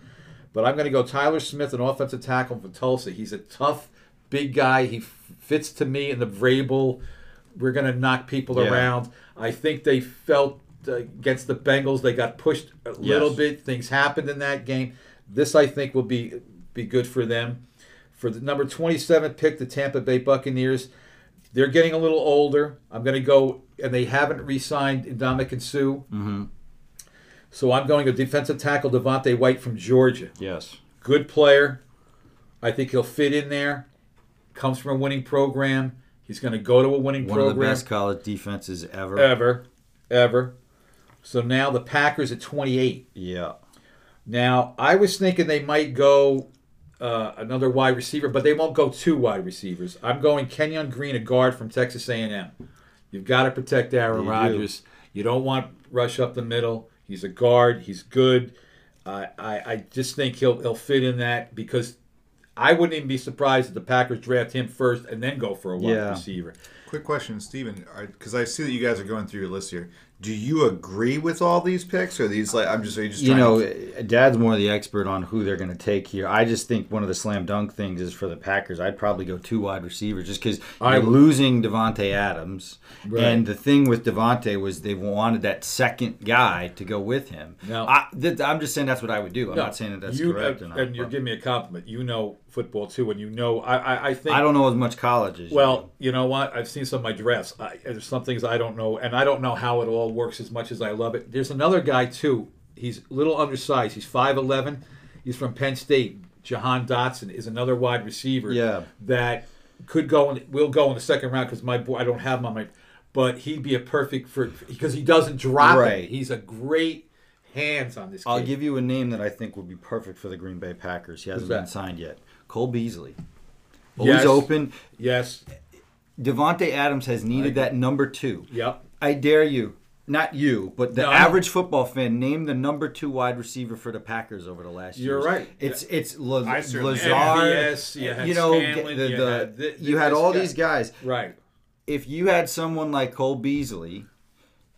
But I'm going to go Tyler Smith, an offensive tackle for Tulsa. He's a tough, big guy. He fits to me in the Vrabel. We're going to knock people
Yeah.
around. I think they felt uh, against the Bengals. They got pushed a little
Yes.
bit. Things happened in that game. This, I think, will be be good for them. For the number 27 pick, the Tampa Bay Buccaneers, they're getting a little older. I'm going to go, and they haven't re-signed Ndamukong Suh.
Mm-hmm.
So I'm going to defensive tackle Devonte Wyatt from Georgia.
Yes.
Good player. I think he'll fit in there. Comes from a winning program. He's going to go to a winning
One of the best college defenses ever.
ever, ever. So now the Packers at 28.
Yeah.
Now I was thinking they might go uh, another wide receiver, but they won't go two wide receivers. I'm going Kenyon Green, a guard from Texas A&M. You've got to protect Aaron
You do.
Rodgers. You don't want rush up the middle. He's a guard. He's good. I I, I just think he'll he'll fit in that because I wouldn't even be surprised if the Packers draft him first and then go for a wide
Yeah.
receiver.
Quick question, Steven, because I see that you guys are going through your list here. Do you agree with all these picks, or these like I'm just are you just
you know,
to-
Dad's more the expert on who they're going to take here. I just think one of the slam dunk things is for the Packers. I'd probably go two wide receivers just because
I
you're losing Davante Adams,
Right.
and the thing with Davante was they wanted that second guy to go with him.
No.
I, th- I'm just saying that's what I would do. I'm
No,
not saying that that's
you,
correct
uh,
or not.
and you're giving me a compliment. You know football too, and you know I I, I think
I don't know as much college as you
Well, you know what? I've seen some of my drafts. I, there's some things I don't know, and I don't know how it all works as much as I love it. There's another guy too. He's a little undersized. He's 5'11". He's from Penn State. Jahan Dotson is another wide receiver.
Yeah.
That could go and Will go in the second round because my boy. I don't have him on my. But he'd be a perfect for because he doesn't drop
Right.
it. He's a great hands on this.
I'll
kid.
give you a name that I think would be perfect for the Green Bay Packers. He hasn't been signed yet. Cole Beasley. Always
Yes.
open.
Yes.
Davante Adams has needed that number two.
Yep.
I dare you, not you, but the
No,
average football fan, name the number two wide receiver for the Packers over the last year.
You're right.
It's it's La- Lazard.
MVS, you
you know,
Scantling,
the,
you
the-
had thi-
you had all
guy.
these guys.
Right.
If you had someone like Cole Beasley,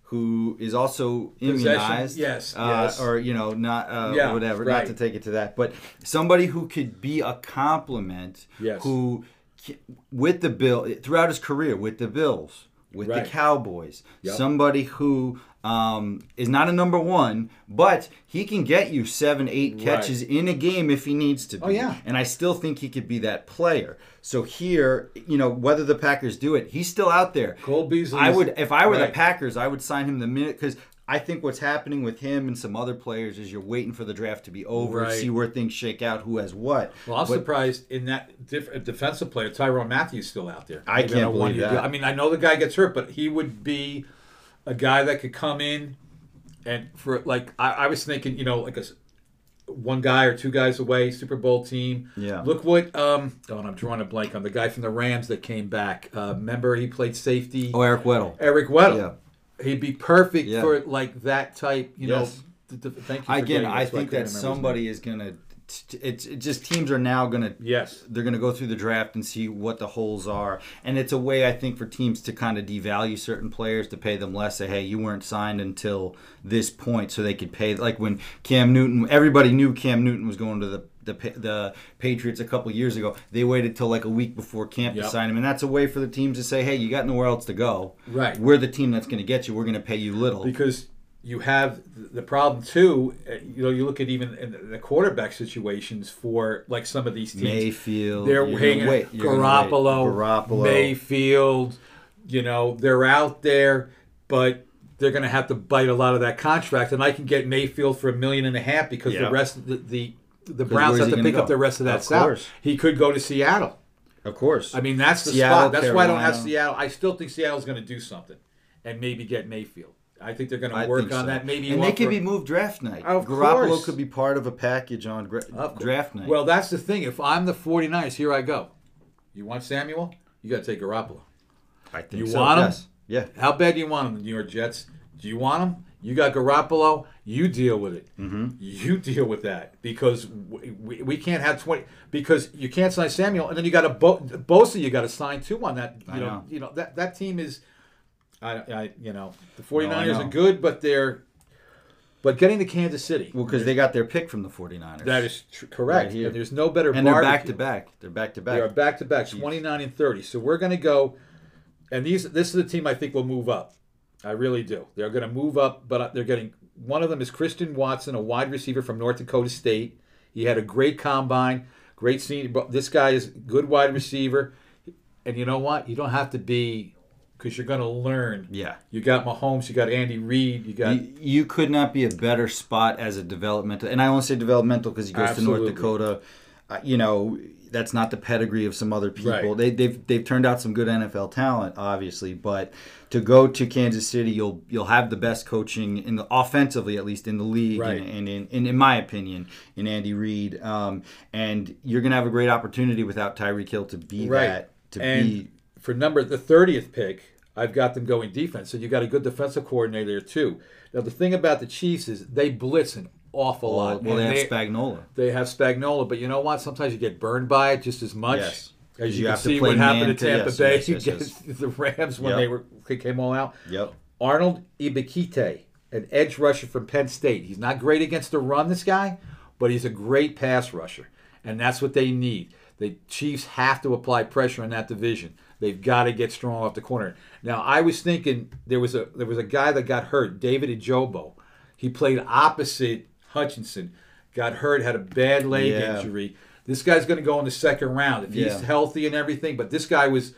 who is also immunized,
yes,
uh,
yes.
or you know, not uh,
Yeah,
whatever,
right.
not to take it to that, but somebody who could be a complement,
Yes.
who with the bill throughout his career with the Bills, with
Right.
the Cowboys,
Yep.
somebody who um, is not a number one, but he can get you seven, eight
Right.
catches in a game if he needs to. Be.
Oh, yeah.
and I still think he could be that player. So here, you know, whether the Packers do it, he's still out there.
Cole Beasley.
I would, if I were the. Packers, I would sign him the minute because I think what's happening with him and some other players is you're waiting for the draft to be over,
Right.
see where things shake out, who has what.
Well, I'm
But-
surprised in that diff- defensive player, Tyrann Mathieu still out there.
I can't believe that.
I mean, I know the guy gets hurt, but he would be a guy that could come in and for like I, I was thinking, you know, like a one guy or two guys away, Super Bowl team.
Yeah.
Look what um oh, I'm drawing a blank on the guy from the Rams that came back. Uh, remember he played safety.
Oh, Eric Weddle.
Eric Weddle.
Yeah.
He'd be perfect
Yeah.
for like that type, you
Yes.
know. th- th- thank you. For
Again, I
so
think
couldn't
that somebody is gonna. t- It's it just teams are now gonna.
Yes.
They're gonna go through the draft and see what the holes are, and it's a way I think for teams to kind of devalue certain players to pay them less. Say, hey, you weren't signed until this point, so they could pay. Like when Cam Newton, everybody knew Cam Newton was going to the the, the Patriots a couple years ago. They waited till like a week before camp
Yep.
to sign him, and that's a way for the teams to say, hey, you got nowhere else to go.
Right.
We're the team that's going to get you. We're going to pay you little.
because you have the problem too. uh, You know, you look at even in the quarterback situations for like some of these teams.
Mayfield.
they're
gonna wait. You're gonna wait.
Garoppolo,
Garoppolo.
Mayfield. You know, they're out there, but they're going to have to bite a lot of that contract. And I can get Mayfield for a million and a half because
Yeah.
the rest of the the, the Browns have to pick
go?
up the rest of that
Of
salary. He could go to Seattle.
Of course.
I mean, that's the
Seattle,
spot. That's why I don't have Seattle. I still think Seattle's going to do something and maybe get Mayfield. I think they're going to work on
so.
that. Maybe
and they
offer-
could be moved draft night.
Of
Garoppolo
course.
could be part of a package on gra-
Of
draft night.
Well, that's the thing. If I'm the 49ers, here I go. You want Samuel? You got to take Garoppolo.
I think
you
so,
want him?
Yeah.
How bad do you want him, the New York Jets? Do you want him? You got Garoppolo. You deal with it. Mm-hmm. You deal with that because we, we, we can't have twenty because you can't sign Samuel, and then you got a Bo- Bosa. You got to sign two on that. You know,
know.
you know that that team is. I, I you know the 49ers
know.
are good, but they're. But getting to Kansas City,
Well, because they got their pick from the 49ers.
that is tr- correct,
Right
and there's no better.
and they're back to back. They're back to back.
They are
back.
back to back, 29 and 30. So we're going to go, and these this is the team I think will move up. I really do. They're going to move up, but they're getting one of them is Christian Watson, a wide receiver from North Dakota State. He had a great combine, great senior. but This guy is good wide receiver, and you know what? You don't have to be because you're going to learn.
Yeah.
You got Mahomes, you got Andy Reid, you got
You, you could not be a better spot as a developmental, and I only say developmental because he goes
Absolutely.
to North Dakota. Uh, you know, that's not the pedigree of some other people.
Right.
They, they've they've turned out some good NFL talent, obviously, but to go to Kansas City, you'll you'll have the best coaching in the offensively, at least in the league,
Right.
and, and in, and in my opinion, in Andy Reid, um, and you're gonna have a great opportunity without Tyreek Hill to be
Right.
that to
and
be.
for number the thirtieth pick, I've got them going defense. So you got a good defensive coordinator there too. Now the thing about the Chiefs is they blitz in awful
Well,
lot.
well,
And
they have Spagnuolo.
they have Spagnuolo, but you know what? Sometimes you get burned by it just as much.
Yes.
As you,
You
can see what happened to Tampa
yes,
Bay
yes, yes,
against the Rams when
Yep.
they were they came all out.
Yep.
Arnold Ebiketie, an edge rusher from Penn State. He's not great against the run, this guy, but he's a great pass rusher, and that's what they need. The Chiefs have to apply pressure in that division. They've got to get strong off the corner. Now, I was thinking there was a there was a guy that got hurt, David Ojabo. He played opposite Hutchinson, got hurt, had a bad leg
Yeah.
injury. This guy's going to go in the second round if he's
Yeah.
healthy and everything. But this guy was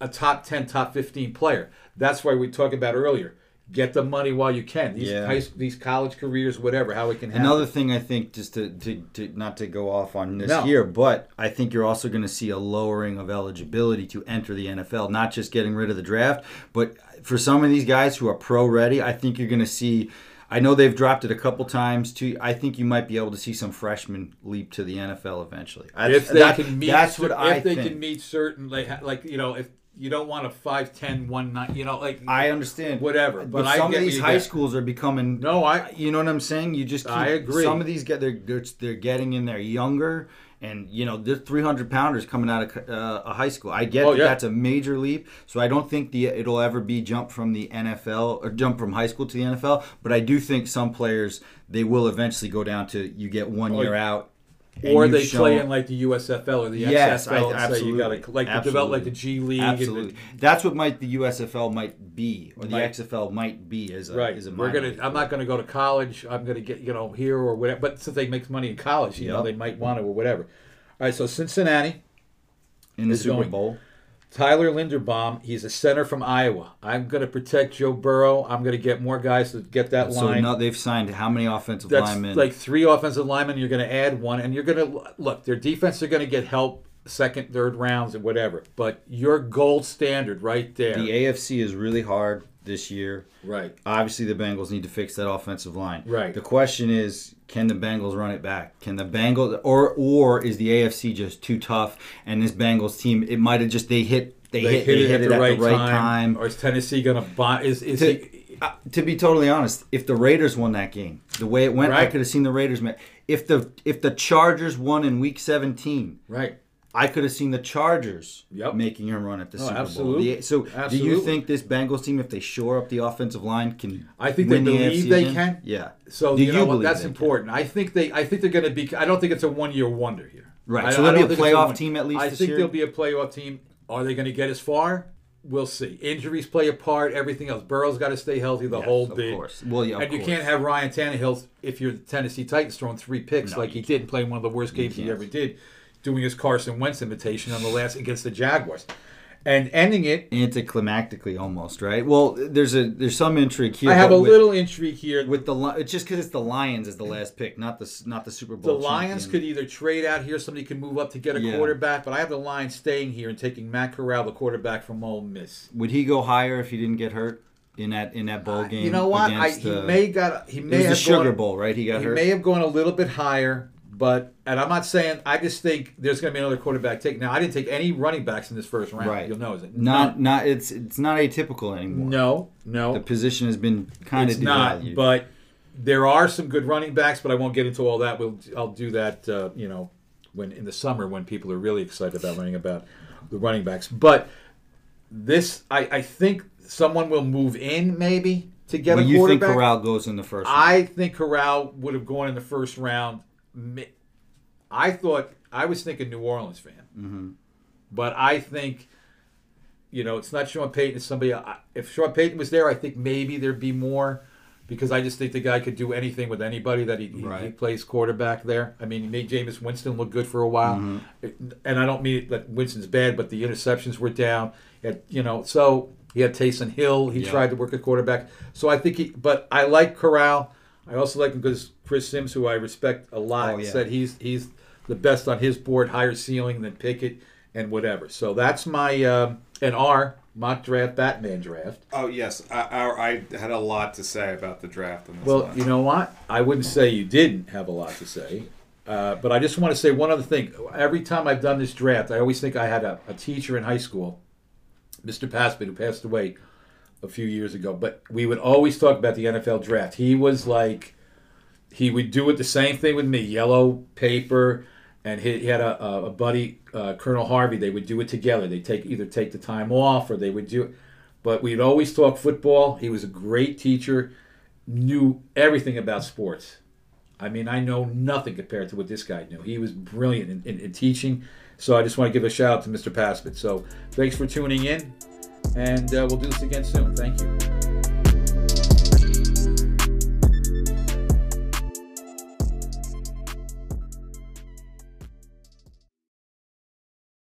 a top 10, top 15 player. That's why we talked about earlier. Get the money while you can. These
Yeah.
high, these college careers, whatever, how it can happen.
Another thing I think, just to, to, to not to go off on this
No.
year, but I think you're also going to see a lowering of eligibility to enter the NFL. Not just getting rid of the draft, but for some of these guys who are pro ready, I think you're going to see. I know they've dropped it a couple times too. I think you might be able to see some freshmen leap to the NFL eventually.
if
That's-
they
that-
can meet,
that's what
if
I
they
think.
can meet certain, like, like you know, if you don't want a 5'10", 1'9", you know, like
I understand
Whatever,
but,
but
some of these high
get.
schools are becoming.
No, I-
You know what I'm saying? You just. Keep,
I agree.
Some of these get they're they're, they're getting in there younger, and you know they're 300 pounders coming out of uh, a high school. I get
Oh,
that
yeah.
that's a major leap. So I don't think the it'll ever be jump from the NFL or jump from high school to the NFL. But I do think some players they will eventually go down to you get one
Oh,
year out. And
or they play in like the USFL or the
Yes,
XFL you
absolutely.
got to like to develop like the G League. and the-
Absolutely, that's what might the USFL might be, or the
Might-
XFL might be as a
Right.
As a
We're gonna. I'm not gonna go to college. I'm gonna get you know here or whatever. But since they make money in college, you know they might want to or whatever. All right. So Cincinnati,
in the Super
going-
Bowl.
Tyler Linderbaum. He's a center from Iowa. I'm gonna protect Joe Burrow. I'm gonna get more guys to get that
So
line.
now they've signed how many offensive
That's
linemen?
like three offensive linemen. You're gonna add one, and you're gonna look. Their defense are gonna get help second, third rounds, and whatever. But your gold standard right there.
the AFC is really hard this year.
right.
Obviously, the Bengals need to fix that offensive line.
Right.
The question is, can the Bengals run it back? Can the Bengals, or or is the AFC just too tough? And this Bengals team, it might have just they hit they,
They
hit,
hit
they
it
hit
at
it
the
at
right,
the right
time.
time.
Or is Tennessee gonna buy? Is is
To,
he?
uh, to be totally honest, if the Raiders won that game, the way it went, I could have seen the Raiders. If the if the Chargers won in Week 17,
Right.
I could have seen the Chargers
Yep.
making a run at the
Oh,
Super
absolutely.
Bowl. The- so, do you think this Bengals team, if they shore up the offensive line, can?
I think they
win the
believe
AFC
they
again?
can.
Yeah.
So
Do
you know what?
believe
That's
they can?
important. I think they. I think they're going to be. I don't think it's a one-year wonder here.
Right,
I-
so they'll be a playoff team at least
I think
year?
they'll be a playoff team. Are they going to get as far? We'll see. Injuries play a part. Everything else. Burrow's got to stay healthy the
Yes,
whole
of course. Well, yeah,
and you
course.
can't have Ryan Tannehill if you're the Tennessee Titans throwing three picks
No,
like
you
he did and playing one of the worst games he ever did, doing his Carson Wentz imitation on the last against the Jaguars, and ending it
anticlimactically almost, right? Well, there's a there's some intrigue here.
I have a
with,
little intrigue here.
with the it's just because it's the Lions as the last pick, not the not the Super Bowl.
the Lions
champion.
could either trade out here, somebody could move up to get a
Yeah.
quarterback, but I have the Lions staying here and taking Matt Corral, the quarterback from Ole Miss.
Would he go higher if he didn't get hurt in that in that bowl game?
You know what? I, he
the-
may got he may
was the
have
Sugar
gone,
Bowl, right? He got
he
hurt.
may have gone a little bit higher, but and I'm not saying I just think there's going to be another quarterback take. Now I didn't take any running backs in this first round.
Right.
You'll know is it
not not it's it's not atypical anymore.
no no
The position has been kind
it's
of
not.
devalued.
But there are some good running backs, but I won't get into all that. We'll I'll do that. Uh, you know, when in the summer when people are really excited about running about the running backs. But this, I, I think someone will move in maybe to get
Well,
a
you think. Corral goes in the first? round.
I think Corral would have gone in the first round. I thought I was thinking New Orleans fan,
Mm-hmm.
but I think you know it's not Sean Payton. It's somebody. I- If Sean Payton was there, I think maybe there'd be more because I just think the guy could do anything with anybody that he, he- he plays quarterback there. I mean, he made Jameis Winston look good for a while,
Mm-hmm.
And I don't mean that Winston's bad, but the interceptions were down. It, you know, so he had Taysom Hill. He
Yeah.
tried to work at quarterback. So I think he, but I like Corral. I also like him because Chris Sims, who I respect a lot,
Oh, yeah.
said he's he's the best on his board, higher ceiling than Pickett and whatever. So that's my um, and our mock draft, Batman draft.
Oh yes, I, I, I had a lot to say about the draft on this
Well,
one.
you know what? I wouldn't say you didn't have a lot to say, uh, but I just want to say one other thing. Every time I've done this draft, I always think I had a, a teacher in high school, Mr. Paspin, who passed away a few years ago. But we would always talk about the NFL draft. He was like, he would do it the same thing with me, yellow paper, and he, had a, a, buddy, uh, Colonel Harvey. They would do it together. They take either take the time off or they would do it. But we'd always talk football. He was a great teacher, knew everything about sports. I mean, I know nothing compared to what this guy knew. He was brilliant in, in, in teaching. So I just want to give a shout out to Mr. Paspit. So thanks for tuning in, and uh, we'll do this again soon. Thank you.